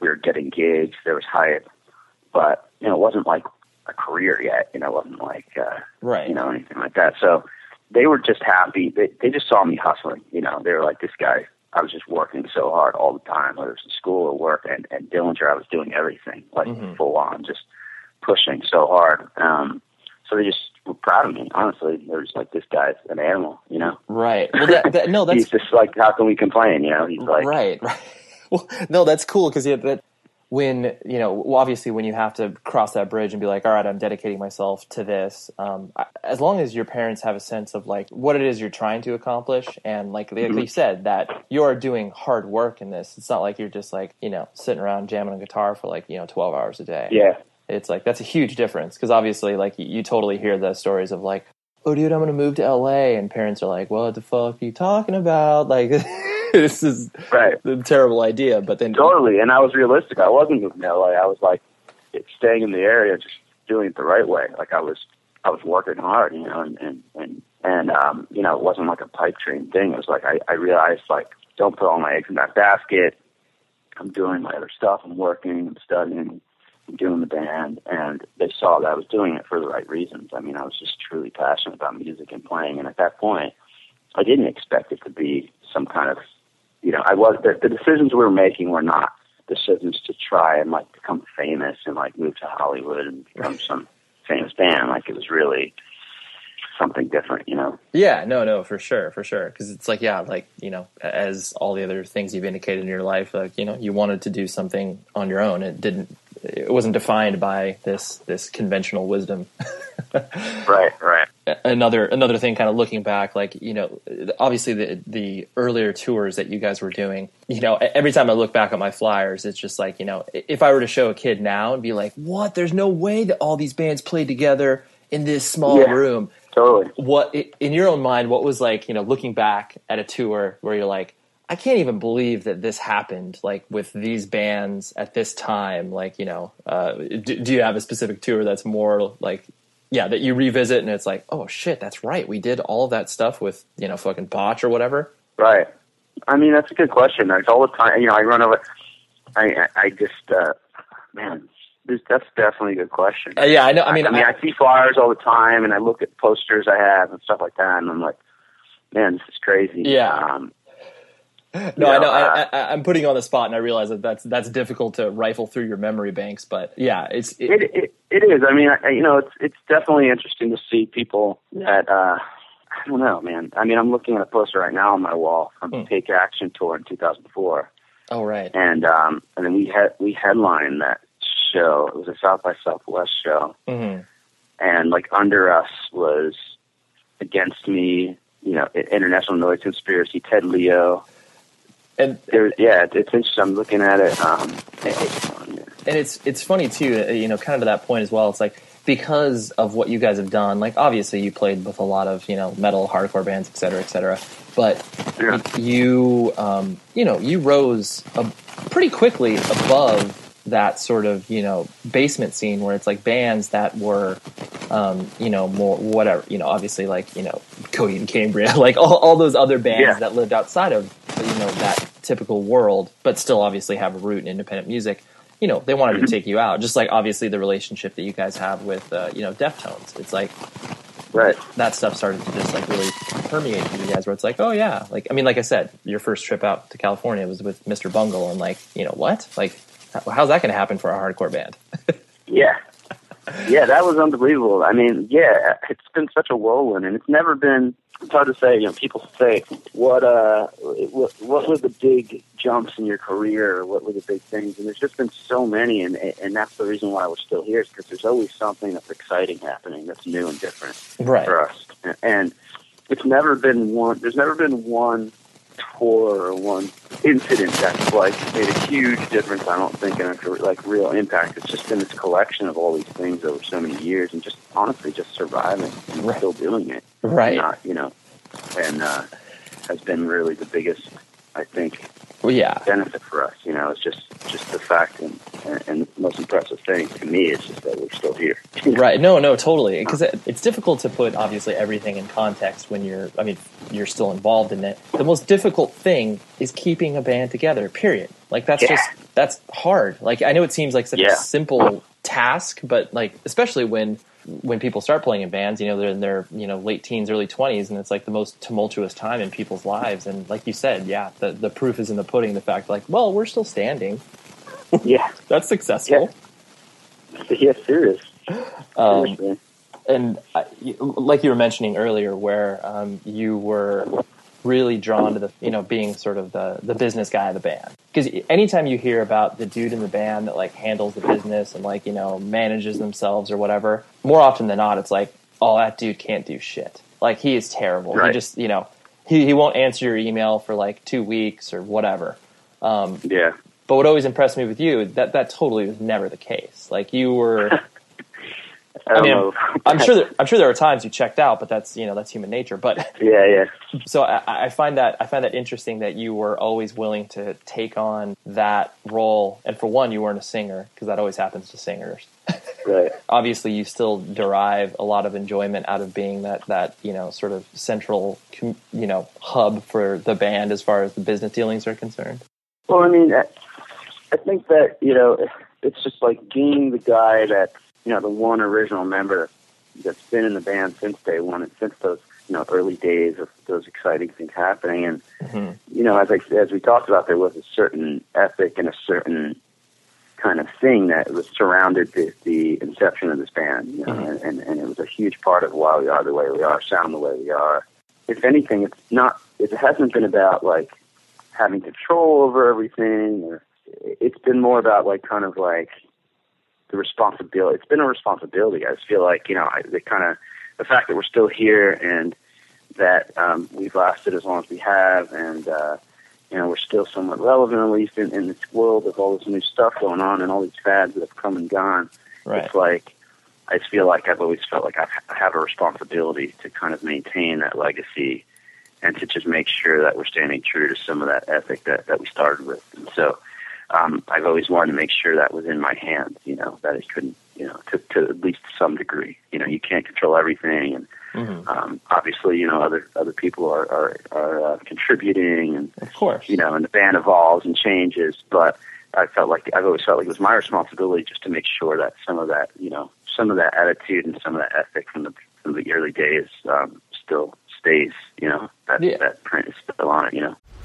we were getting gigs, there was hype, but you know, it wasn't like a career yet. You know, it wasn't like uh, right you know anything like that. So they were just happy. They they just saw me hustling. You know, they were like, this guy. I was just working so hard all the time, whether it was school or work, and and Dillinger, I was doing everything like Mhm. full on, just pushing so hard. Um, so they just were proud of me. Honestly, they were just like, this guy's an animal. You know, right well that, that no that's he's just like, how can we complain? You know, he's like, right, right. Well, no, that's cool because yeah, that when you know, well, obviously, when you have to cross that bridge and be like, all right, I'm dedicating myself to this. Um, I- as long as your parents have a sense of like what it is you're trying to accomplish, and like, like you said, that you are doing hard work in this. It's not like you're just like you know sitting around jamming a guitar for like you know 12 hours a day. yeah, it's like that's a huge difference because obviously like you, you totally hear the stories of like oh dude i'm gonna move to la and parents are like what the fuck are you talking about like this is right. a terrible idea but then Totally. And I was realistic. I wasn't moving to LA. I was like staying in the area, just doing it the right way. Like I was, I was working hard, you know, and, and, and, and, um, you know, it wasn't like a pipe dream thing. It was like, I, I realized like, don't put all my eggs in that basket. I'm doing my other stuff. I'm working, I'm studying, doing the band. And they saw that I was doing it for the right reasons. I mean, I was just truly passionate about music and playing. And at that point, I didn't expect it to be some kind of, you know, I was, the, the decisions we were making were not decisions to try and like become famous and like move to Hollywood and become some famous band. Like it was really something different, you know? yeah no no for sure for sure because it's like yeah like you know as all the other things you've indicated in your life like you know you wanted to do something on your own it didn't it wasn't defined by this this conventional wisdom Right, right. another another thing kind of looking back like you know obviously the the earlier tours that you guys were doing you know every time i look back at my flyers it's just like you know if i were to show a kid now and be like what there's no way that all these bands played together in this small Yeah. room Totally. what in your own mind what was like you know looking back at a tour where you're like i can't even believe that this happened like with these bands at this time like you know uh, do, do you have a specific tour that's more like yeah that you revisit and it's like oh shit that's right we did all of that stuff with you know fucking botch or whatever Right. I mean, that's a good question. There's all the time, you know, I run over, I, I I just, uh, man, this, that's definitely a good question. Uh, yeah i know i mean, I mean, I see flyers all the time, and I look at posters I have and stuff like that, and I'm like, man, this is crazy. Yeah. Um, no i know I, I, i'm putting you on the spot and i realize that that's that's difficult to rifle through your memory banks but yeah it's it, it, it it is. I mean, I, you know, it's it's definitely interesting to see people that uh, I don't know, man. I mean, I'm looking at a poster right now on my wall from Hmm. the Take Action tour in 2004, oh right and um, and then we had we headlined that show. It was a South by Southwest show, hmm and like under us was Against Me, you know, International Noise Conspiracy, Ted Leo. And There, yeah, it's, interesting. I'm looking at it. Um, and it's it's funny too. uh, You know, kind of to that point as well. It's like because of what you guys have done. Like obviously, you played with a lot of you know metal, hardcore bands, et cetera, et cetera. But Yeah. you um, you know you rose a, pretty quickly above that sort of you know basement scene where it's like bands that were um, you know more whatever you know obviously like you know Coheed and Cambria like all, all those other bands Yeah. that lived outside of you know that typical world but still obviously have a root in independent music you know they wanted Mm-hmm. to take you out just like obviously the relationship that you guys have with uh, you know Deftones it's like Right. that stuff started to just like really permeate through you guys where it's like oh yeah like i mean like i said your first trip out to california was with mr bungle and like you know what like how's that going to happen for a hardcore band Yeah. Yeah, that was unbelievable. I mean, yeah, it's been such a whirlwind, and it's never been. It's hard to say. You know, people say, "What uh, what, what were the big jumps in your career? Or what were the big things?" And there's just been so many, and and that's the reason why we're still here, is because there's always something that's exciting happening, that's new and different right for us. And it's never been one. There's never been one tour or one incident that's like made a huge difference. I don't think in a like real impact. It's just been this collection of all these things over so many years, and just honestly, just surviving and Right. still doing it. right Not you know, and uh, has been really the biggest. I think well, yeah benefit for us. You know, it's just just the fact and and, and the most impressive thing to me is just that we're still here. right no no totally because it, it's difficult to put obviously everything in context when you're i mean you're still involved in it the most difficult thing is keeping a band together period like that's Yeah. just that's hard like i know it seems like such a simple task but like especially when when people start playing in bands you know they're in their you know late teens early 20s and it's like the most tumultuous time in people's lives. And like you said yeah the, the proof is in the pudding the fact like well we're still standing. Yeah, that's successful. Yeah, serious. um, and I, like you were mentioning earlier, where um, you were really drawn to the you know being sort of the the business guy of the band because anytime you hear about the dude in the band that like handles the business and like you know manages themselves or whatever more often than not it's like oh that dude can't do shit like he is terrible he Right. just you know he, he won't answer your email for like two weeks or whatever um, Yeah. but what always impressed me with you that that totally was never the case like you were I, don't mean, know. I'm sure that, I'm sure there are times you checked out, but that's you know that's human nature. But yeah, yeah. so I, I find that I find that interesting that you were always willing to take on that role. And for one, you weren't a singer because that always happens to singers. Right. Obviously, you still derive a lot of enjoyment out of being that that you know sort of central you know hub for the band as far as the business dealings are concerned. Well, I mean, I, I think that you know, it's just like being the guy that you know, the one original member that's been in the band since day one and since those you know early days of those exciting things happening. And Mhm. you know, as I as we talked about, there was a certain ethic and a certain kind of thing that was surrounded the, the inception of this band, you know, Mhm. and, and it was a huge part of why we are the way we are, sound the way we are. If anything, it's not. It hasn't been about like having control over everything, or it's been more about like kind of like the responsibility. It's been a responsibility. I just feel like you know, I, the kind of the fact that we're still here and that um, we've lasted as long as we have, and uh, you know, we're still somewhat relevant, at least in, in this world of all this new stuff going on and all these fads that have come and gone. Right. It's like I just feel like I've always felt like I've, I have a responsibility to kind of maintain that legacy and to just make sure that we're standing true to some of that ethic that, that we started with. And so um, I've always wanted to make sure that was in my hands, you know, that it couldn't, you know, to, to at least some degree. You know, you can't control everything, and Mhm. um, obviously, you know, other other people are are, are uh, contributing, and Of course. you know, and the band evolves and changes. But I felt like I've always felt like it was my responsibility just to make sure that some of that, you know, some of that attitude and some of that ethic from the from the early days um, still stays. You know, that Yeah. that print is still on it. You know.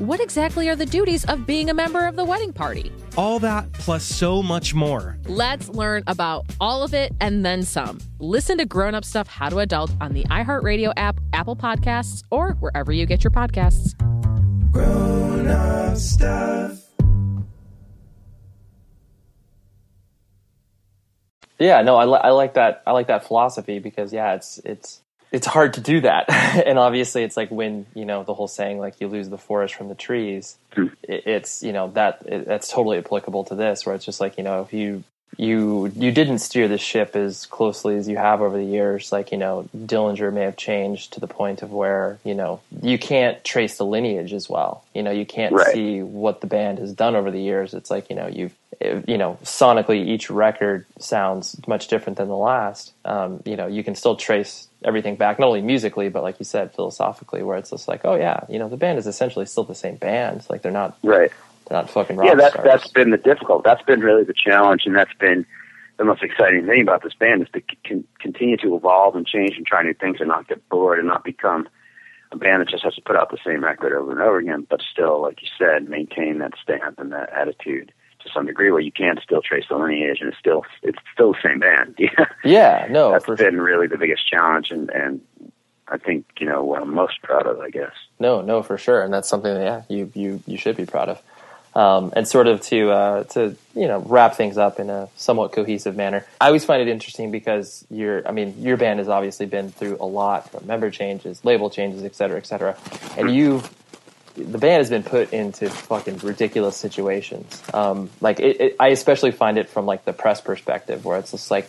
what exactly are the duties of being a member of the wedding party? All that plus so much more. Let's learn about all of it and then some. Listen to Grown Up Stuff How to Adult on the iHeartRadio app, Apple Podcasts, or wherever you get your podcasts. Grown Up Stuff. Yeah, no, I, li- I like that. I like that philosophy because yeah, it's it's it's hard to do that, and obviously, it's like when you know the whole saying like you lose the forest from the trees. It, it's you know that it, that's totally applicable to this, where it's just like you know if you you you didn't steer the ship as closely as you have over the years. Like you know, Dillinger may have changed to the point of where you know you can't trace the lineage as well. You know, you can't Right. see what the band has done over the years. It's like you know you've you know sonically each record sounds much different than the last. Um, you know, you can still trace everything back, not only musically but like you said, philosophically, where it's just like, oh yeah, you know, the band is essentially still the same band. Like they're not Right. they're not fucking rock yeah, that's stars. that's been the difficult. That's been really the challenge, and that's been the most exciting thing about this band is to con- continue to evolve and change and try new things and not get bored and not become a band that just has to put out the same record over and over again, but still, like you said, maintain that stamp and that attitude to some degree where you can still trace the lineage and it's still it's still the same band. Yeah, yeah, no, that's been really the biggest challenge, and and I think you know what I'm most proud of, I guess. No, no, for sure, and that's something that yeah, you you you should be proud of. Um, and sort of to uh, to you know wrap things up in a somewhat cohesive manner. I always find it interesting because your I mean your band has obviously been through a lot from member changes, label changes, et cetera, et cetera, and you the band has been put into fucking ridiculous situations. Um, like it, it, I especially find it from like the press perspective, where it's just like,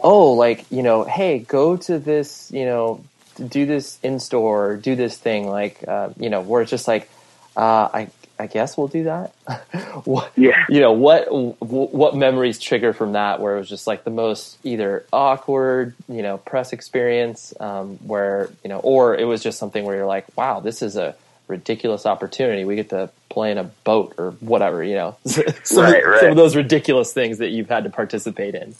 oh, like you know, hey, go to this, you know, do this in store, do this thing, like uh, you know, where it's just like, uh, I I guess we'll do that. what, Yeah. You know what what memories trigger from that, where it was just like the most either awkward, you know, press experience, um, where you know, or it was just something where you're like, wow, this is a ridiculous opportunity. We get to play in a boat or whatever, you know, some, Right, of, some of those ridiculous things that you've had to participate in.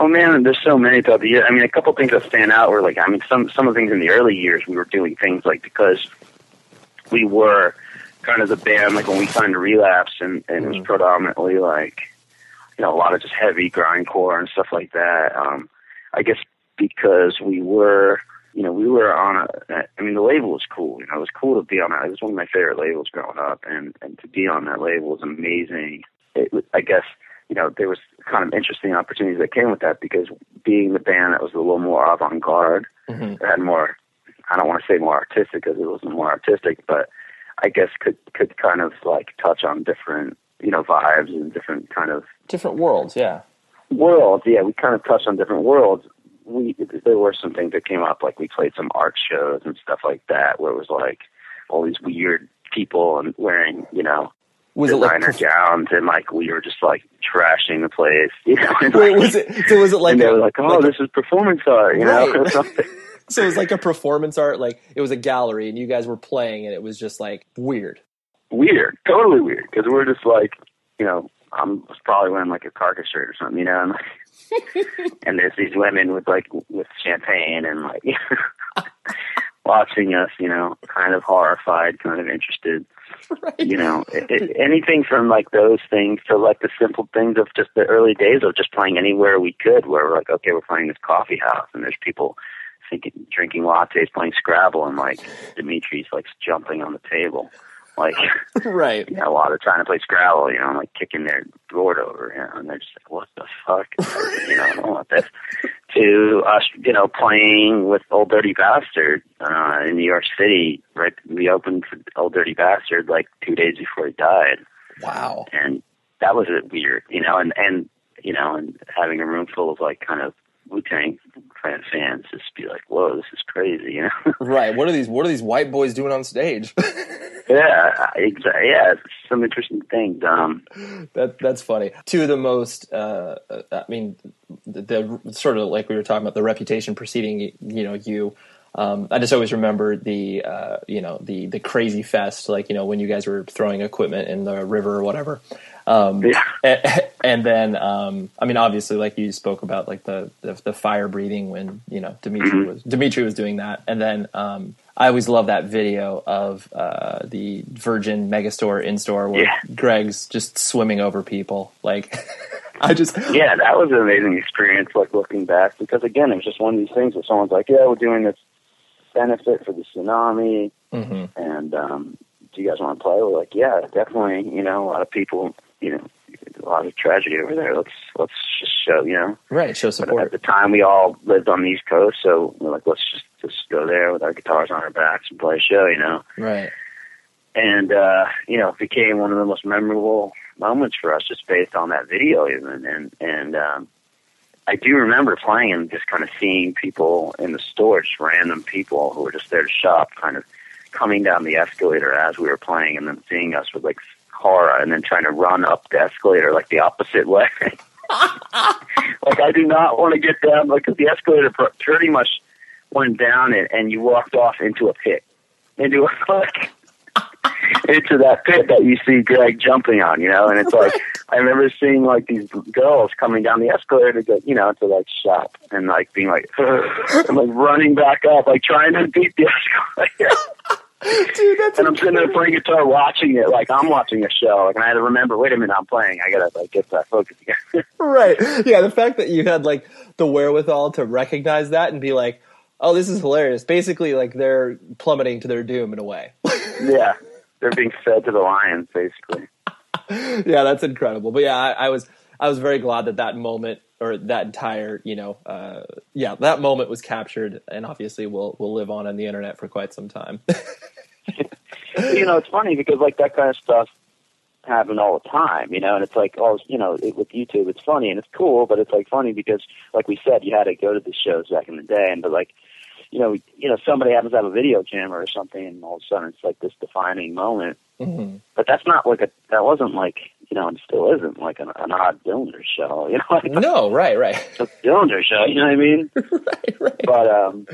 Oh man, there's so many throughout the year. I mean, a couple things that stand out were like, I mean, some some of the things in the early years we were doing things like because we were kind of the band like when we signed Relapse and and it was predominantly like you know a lot of just heavy grindcore and stuff like that. Um, I guess because we were you know we were on a I mean the label was cool. You know, it was cool to be on that. It was one of my favorite labels growing up, and and to be on that label was amazing. It was, I guess you know, there was kind of interesting opportunities that came with that because being the band that was a little more avant-garde, Mhm. had more, I don't want to say more artistic because it wasn't more artistic, but I guess could, could kind of like touch on different, you know, vibes and different kind of Different worlds, yeah. worlds. Yeah, we kind of touched on different worlds. We, there were some things that came up, like we played some art shows and stuff like that where it was like all these weird people and wearing, you know, Was it like designer gowns, and like we were just like trashing the place. You know, and, Wait, like- was it? So was it like and they a- were like, "Oh, like this is performance art," you know, Right. something. so it was like a performance art, like it was a gallery, and you guys were playing, and it was just like weird. weird, totally weird, because we're just like, you know, I'm was probably wearing like a cargo shirt or something, you know, and, like, and there's these women with like with champagne and like watching us, you know, kind of horrified, kind of interested. You know, it, it, anything from like those things to like the simple things of just the early days of just playing anywhere we could, where we're like, okay, we're playing this coffee house, and there's people thinking, drinking lattes, playing Scrabble, and like Dimitri's like jumping on the table, like right. you know, while they're trying to play Scrabble, you know, I'm like kicking their board over, you know, and they're just like, what the fuck, you know, I don't want this. To us, you know, playing with Old Dirty Bastard uh, in New York City, right? We opened for Old Dirty Bastard like two days before he died, Wow. and that was a weird, you know, and and you know, and having a room full of like kind of Wu Tang fans just be like, whoa, this is crazy, you know. Right. What are these? What are these white boys doing on stage? yeah, exactly. Yeah, it's some interesting things. Um, that that's funny. Two of the most, uh, uh, I mean, the, the sort of like we were talking about the reputation preceding you know you. Um, I just always remember the uh, you know the the Krazy Fest, like you know when you guys were throwing equipment in the river or whatever. Um, and, and then, um, I mean, obviously, like you spoke about, like the the, the fire breathing when you know Dimitri was Dimitri was doing that, and then um, I always love that video of uh, the Virgin Megastore in store where Yeah. Greg's just swimming over people. Like, I just yeah, that was an amazing experience. Like looking back, because again, it was just one of these things where someone's like, "Yeah, we're doing this benefit for the tsunami, Mhm. and um, do you guys want to play?" We're like, "Yeah, definitely." You know, a lot of people, you know, a lot of tragedy over there. Let's let's just show, you know. right show But support. at the time, we all lived on the East Coast, so we're like, let's just just go there with our guitars on our backs and play a show, you know. Right. and uh, you know, it became one of the most memorable moments for us, just based on that video, even. And and um, I do remember playing and just kind of seeing people in the store, just random people who were just there to shop, kind of coming down the escalator as we were playing, and then seeing us with like horror, and then trying to run up the escalator like the opposite way. like I do not want to get down, like 'cause the escalator pretty much went down, and, and you walked off into a pit, into a like into that pit that you see Greg jumping on, you know, and it's oh, like I remember seeing like these girls coming down the escalator to get, you know, to like shop and like being like and like running back up, like trying to beat the escalator. Dude, that's and I'm sitting there playing guitar, watching it like I'm watching a show. Like, and I had to remember, wait a minute, I'm playing. I gotta like get that focus again. right. Yeah, the fact that you had like the wherewithal to recognize that and be like, "Oh, this is hilarious." Basically, like they're plummeting to their doom in a way. yeah, they're being fed to the lions, basically. yeah, that's incredible. But yeah, I, I was I was very glad that that moment or that entire you know uh, yeah that moment was captured and obviously will will live on on the internet for quite some time. you know, it's funny because like that kind of stuff happen all the time, you know, and it's like, oh, you know, it, with YouTube, it's funny and it's cool, but it's like funny because, like we said, you had to go to the shows back in the day, and but like, you know, you know, somebody happens to have a video camera or something, and all of a sudden it's like this defining moment. mm-hmm. But that's not like a, that wasn't like, you know, and still isn't like an, an odd Dillinger show, you know, like No, right, right. a Dillinger show, you know what I mean? right, right. But um,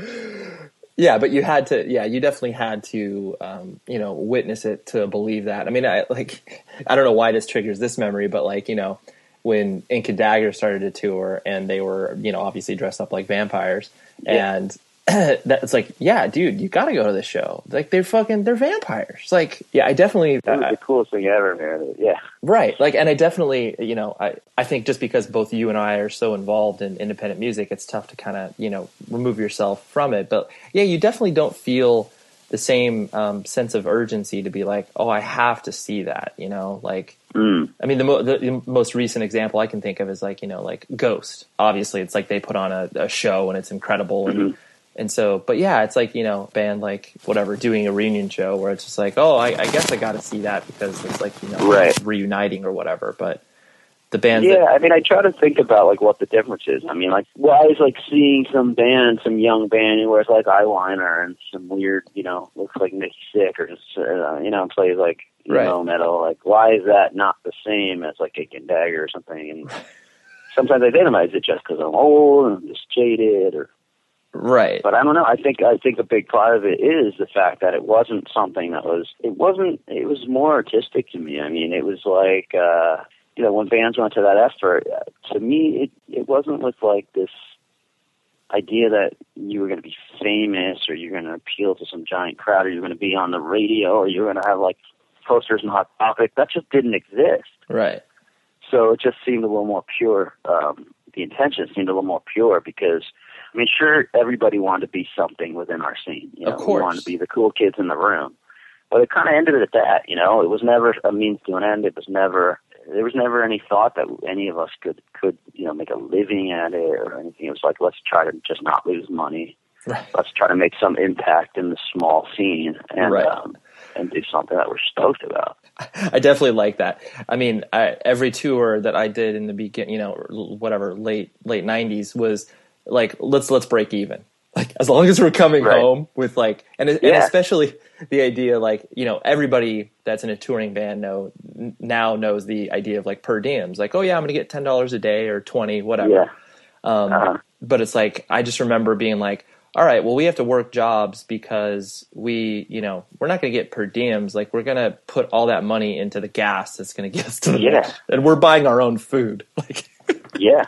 Yeah, but you had to. Yeah, you definitely had to. Um, you know, witness it to believe that. I mean, I like. I don't know why this triggers this memory, but like you know, when Ink and Dagger started to tour, and they were you know obviously dressed up like vampires, Yeah. and that's like, yeah, dude, you got to go to this show. Like they're fucking, they're vampires. Like, yeah, I definitely. it was I- the coolest thing ever, man. Yeah. Right. Like, and I definitely, you know, I, I think just because both you and I are so involved in independent music, it's tough to kind of, you know, remove yourself from it. But yeah, you definitely don't feel the same um, sense of urgency to be like, oh, I have to see that, you know, like, Mm. I mean, the, mo- the, the most recent example I can think of is like, you know, like Ghost. Obviously, it's like they put on a, a show and it's incredible. And, and so, but yeah, it's like, you know, band like whatever, doing a reunion show where it's just like, oh, I, I guess I got to see that because it's like, you know, Right. reuniting or whatever. But the bands. Yeah, that, I mean, I try to think about like what the difference is. I mean, like, why is like seeing some band, some young band who wears like eyeliner and some weird, you know, looks like Nikki Sixx or just, uh, you know, plays like Right. emo metal. Like, why is that not the same as like and Dagger or something? And sometimes I is it just because I'm old and I'm just jaded or right. but I don't know. I think I think a big part of it is the fact that it wasn't something that was. It wasn't. It was more artistic to me. I mean, it was like uh, you know when bands went to that effort. uh, To me, it it wasn't with like this idea that you were going to be famous or you're going to appeal to some giant crowd or you're going to be on the radio or you're going to have like posters and hot topic. That just didn't exist. Right. So it just seemed a little more pure. Um, the intention seemed a little more pure because, I mean, sure, everybody wanted to be something within our scene. You know, Of we course. wanted to be the cool kids in the room, but it kind of ended at that. You know, it was never a means to an end. It was never. There was never any thought that any of us could could you know make a living at it or anything. It was like let's try to just not lose money. Right. Let's try to make some impact in the small scene and Right. um, and do something that we're stoked about. I definitely like that. I mean, I, every tour that I did in the beginning, you know, whatever, late late '90s was like, let's let's break even. Like as long as we're coming Right. home with like, and and especially the idea, like you know, everybody that's in a touring band know n- now knows the idea of like per diems. Like, oh yeah, I'm going to get ten dollars a day or twenty, whatever. Yeah. Um, Uh-huh. But it's like I just remember being like, all right, well, we have to work jobs because we, you know, we're not going to get per diems. Like we're going to put all that money into the gas that's going to get us to the Yeah. and we're buying our own food. Like, Yeah.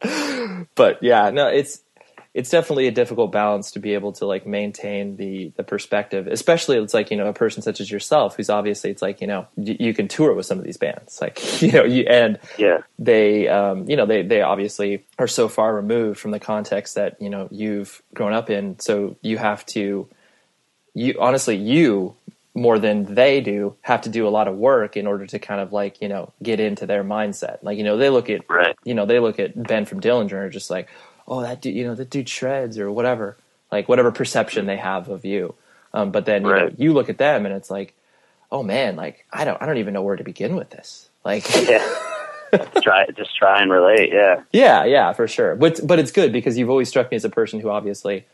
but yeah, no, it's it's definitely a difficult balance to be able to like maintain the the perspective, especially it's like you know a person such as yourself who's obviously it's like you know you, you can tour with some of these bands, like you know you and Yeah. they um, you know they they obviously are so far removed from the context that you know you've grown up in so you have to you honestly you more than they do have to do a lot of work in order to kind of like you know get into their mindset like you know they look at Right. you know they look at Ben from Dillinger and just like oh that dude you know that dude shreds or whatever like whatever perception they have of you um, but then you know you look at them and it's like oh man like I don't I don't even know where to begin with this like Yeah. try just try and relate. Yeah. Yeah, yeah, for sure. But but it's good because you've always struck me as a person who obviously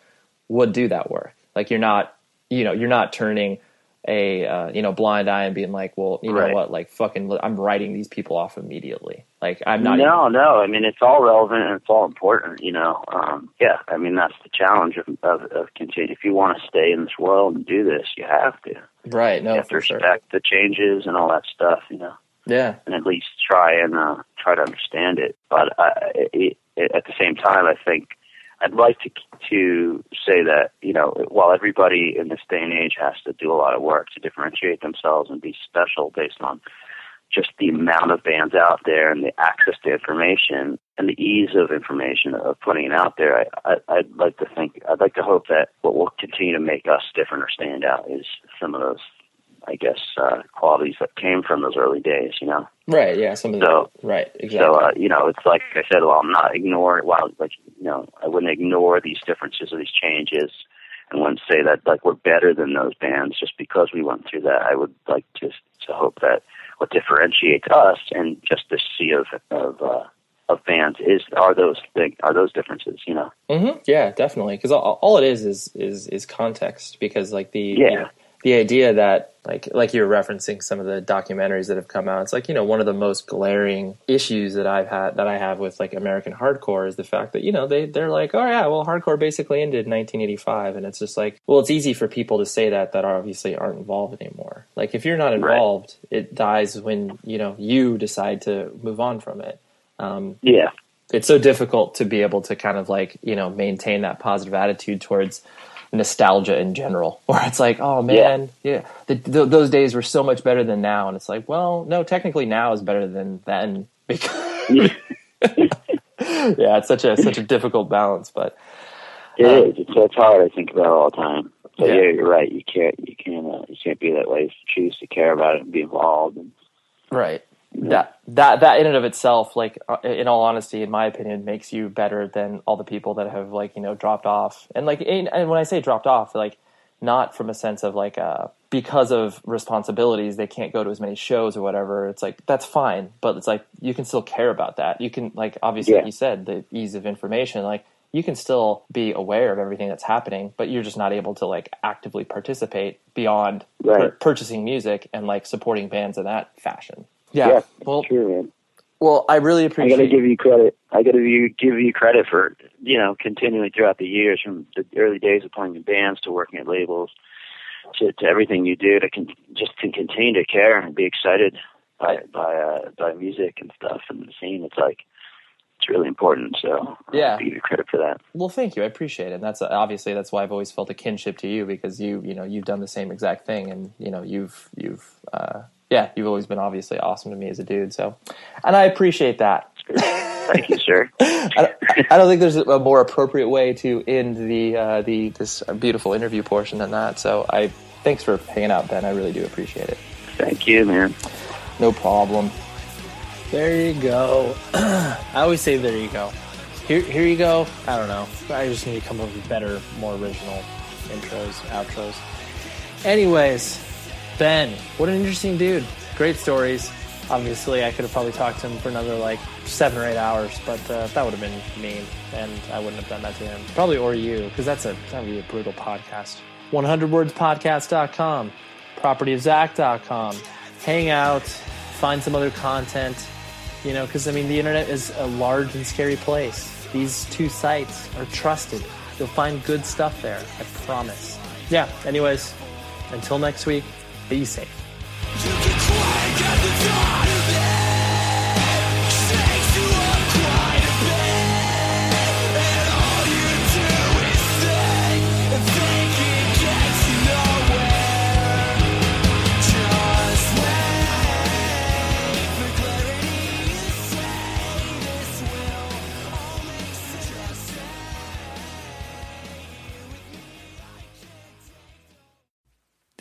would do that work. Like you're not, you know, you're not turning a uh, you know blind eye and being like, well, you know what, like fucking, I'm writing these people off immediately. Like I'm not. no, no. I mean, it's all relevant and it's all important. You know. Um, yeah. I mean, that's the challenge of of, of continue. If you want to stay in this world and do this, you have to. right. No, you have to for sure. respect the changes and all that stuff. You know. Yeah. and at least try and uh, try to understand it. But uh, it, it, at the same time, I think I'd like to to say that you know while everybody in this day and age has to do a lot of work to differentiate themselves and be special based on just the amount of bands out there and the access to information and the ease of information of putting it out there, I, I, I'd like to think, I'd like to hope that what will continue to make us different or stand out is some of those, I guess, uh, qualities that came from those early days, you know? Right. Yeah. Some of the So- right. Exactly. So, uh, you know, it's like I said, well, I'm not ignoring, well, like, you know, I wouldn't ignore these differences or these changes and wouldn't say that, like, we're better than those bands just because we went through that. I would like to, to hope that what differentiates us and just this sea of, of, uh, of bands is, are those thing, are those differences, you know? mm-hmm. Yeah, definitely. Because all, all it is is is is context. Because like the Yeah. you know, the idea that like like you're referencing some of the documentaries that have come out. It's like you know one of the most glaring issues that I've had that I have with like American hardcore is the fact that you know they they're like oh yeah well hardcore basically ended in 1985 and it's just like well it's easy for people to say that that obviously aren't involved anymore. Like if you're not involved, it dies when you know you decide to move on from it. Um, Yeah. it's so difficult to be able to kind of like you know maintain that positive attitude towards nostalgia in general where it's like oh man yeah, The, th those days were so much better than now and it's like well no technically now is better than then because yeah it's such a such a difficult balance but It Um, is. It's, it's hard. I think about it all the time. But Yeah. yeah, you're right. You can't. You can't. Uh, you can't be that way. You choose to care about it and be involved. And, right that that that in and of itself like uh, in all honesty in my opinion makes you better than all the people that have like you know dropped off. And like and and when i say dropped off like not from a sense of like uh because of responsibilities they can't go to as many shows or whatever. It's like that's fine. But it's like you can still care about that. You can like obviously Yeah. like you said the ease of information like you can still be aware of everything that's happening but you're just not able to like actively participate beyond Right. pur- purchasing music and like supporting bands in that fashion yeah, Yeah, well true, man. well i really appreciate. I got to give you credit. I got to give you credit for you know continuing throughout the years, from the early days of playing in bands to working at labels, to, to everything you do to con- just to continue to care and be excited by by uh, by music and stuff and the scene. It's like it's really important. So Yeah. I give you credit for that. Well, thank you. I appreciate it. And that's obviously that's why I've always felt a kinship to you because you, you know, you've done the same exact thing, and you know, you've, you've, uh, yeah, you've always been obviously awesome to me as a dude. So, and I appreciate that. Thank you, sir. I, I don't think there's a more appropriate way to end the uh, the this beautiful interview portion than that. So, I thanks for hanging out, Ben. I really do appreciate it. Thank you, man. No problem. There you go. I always say there you go. Here, here you go. I don't know. I just need to come up with better, more original intros, outros. Anyways, Ben, what an interesting dude. Great stories. Obviously, I could have probably talked to him for another like seven or eight hours, but uh, that would have been mean, and I wouldn't have done that to him. Probably or you, because that's a that would be a brutal podcast. 100wordspodcast.com, propertyofzach.com. Hang out, find some other content. You know, because I mean, the internet is a large and scary place. These two sites are trusted. You'll find good stuff there. I promise. Yeah. Anyways, until next week, be safe.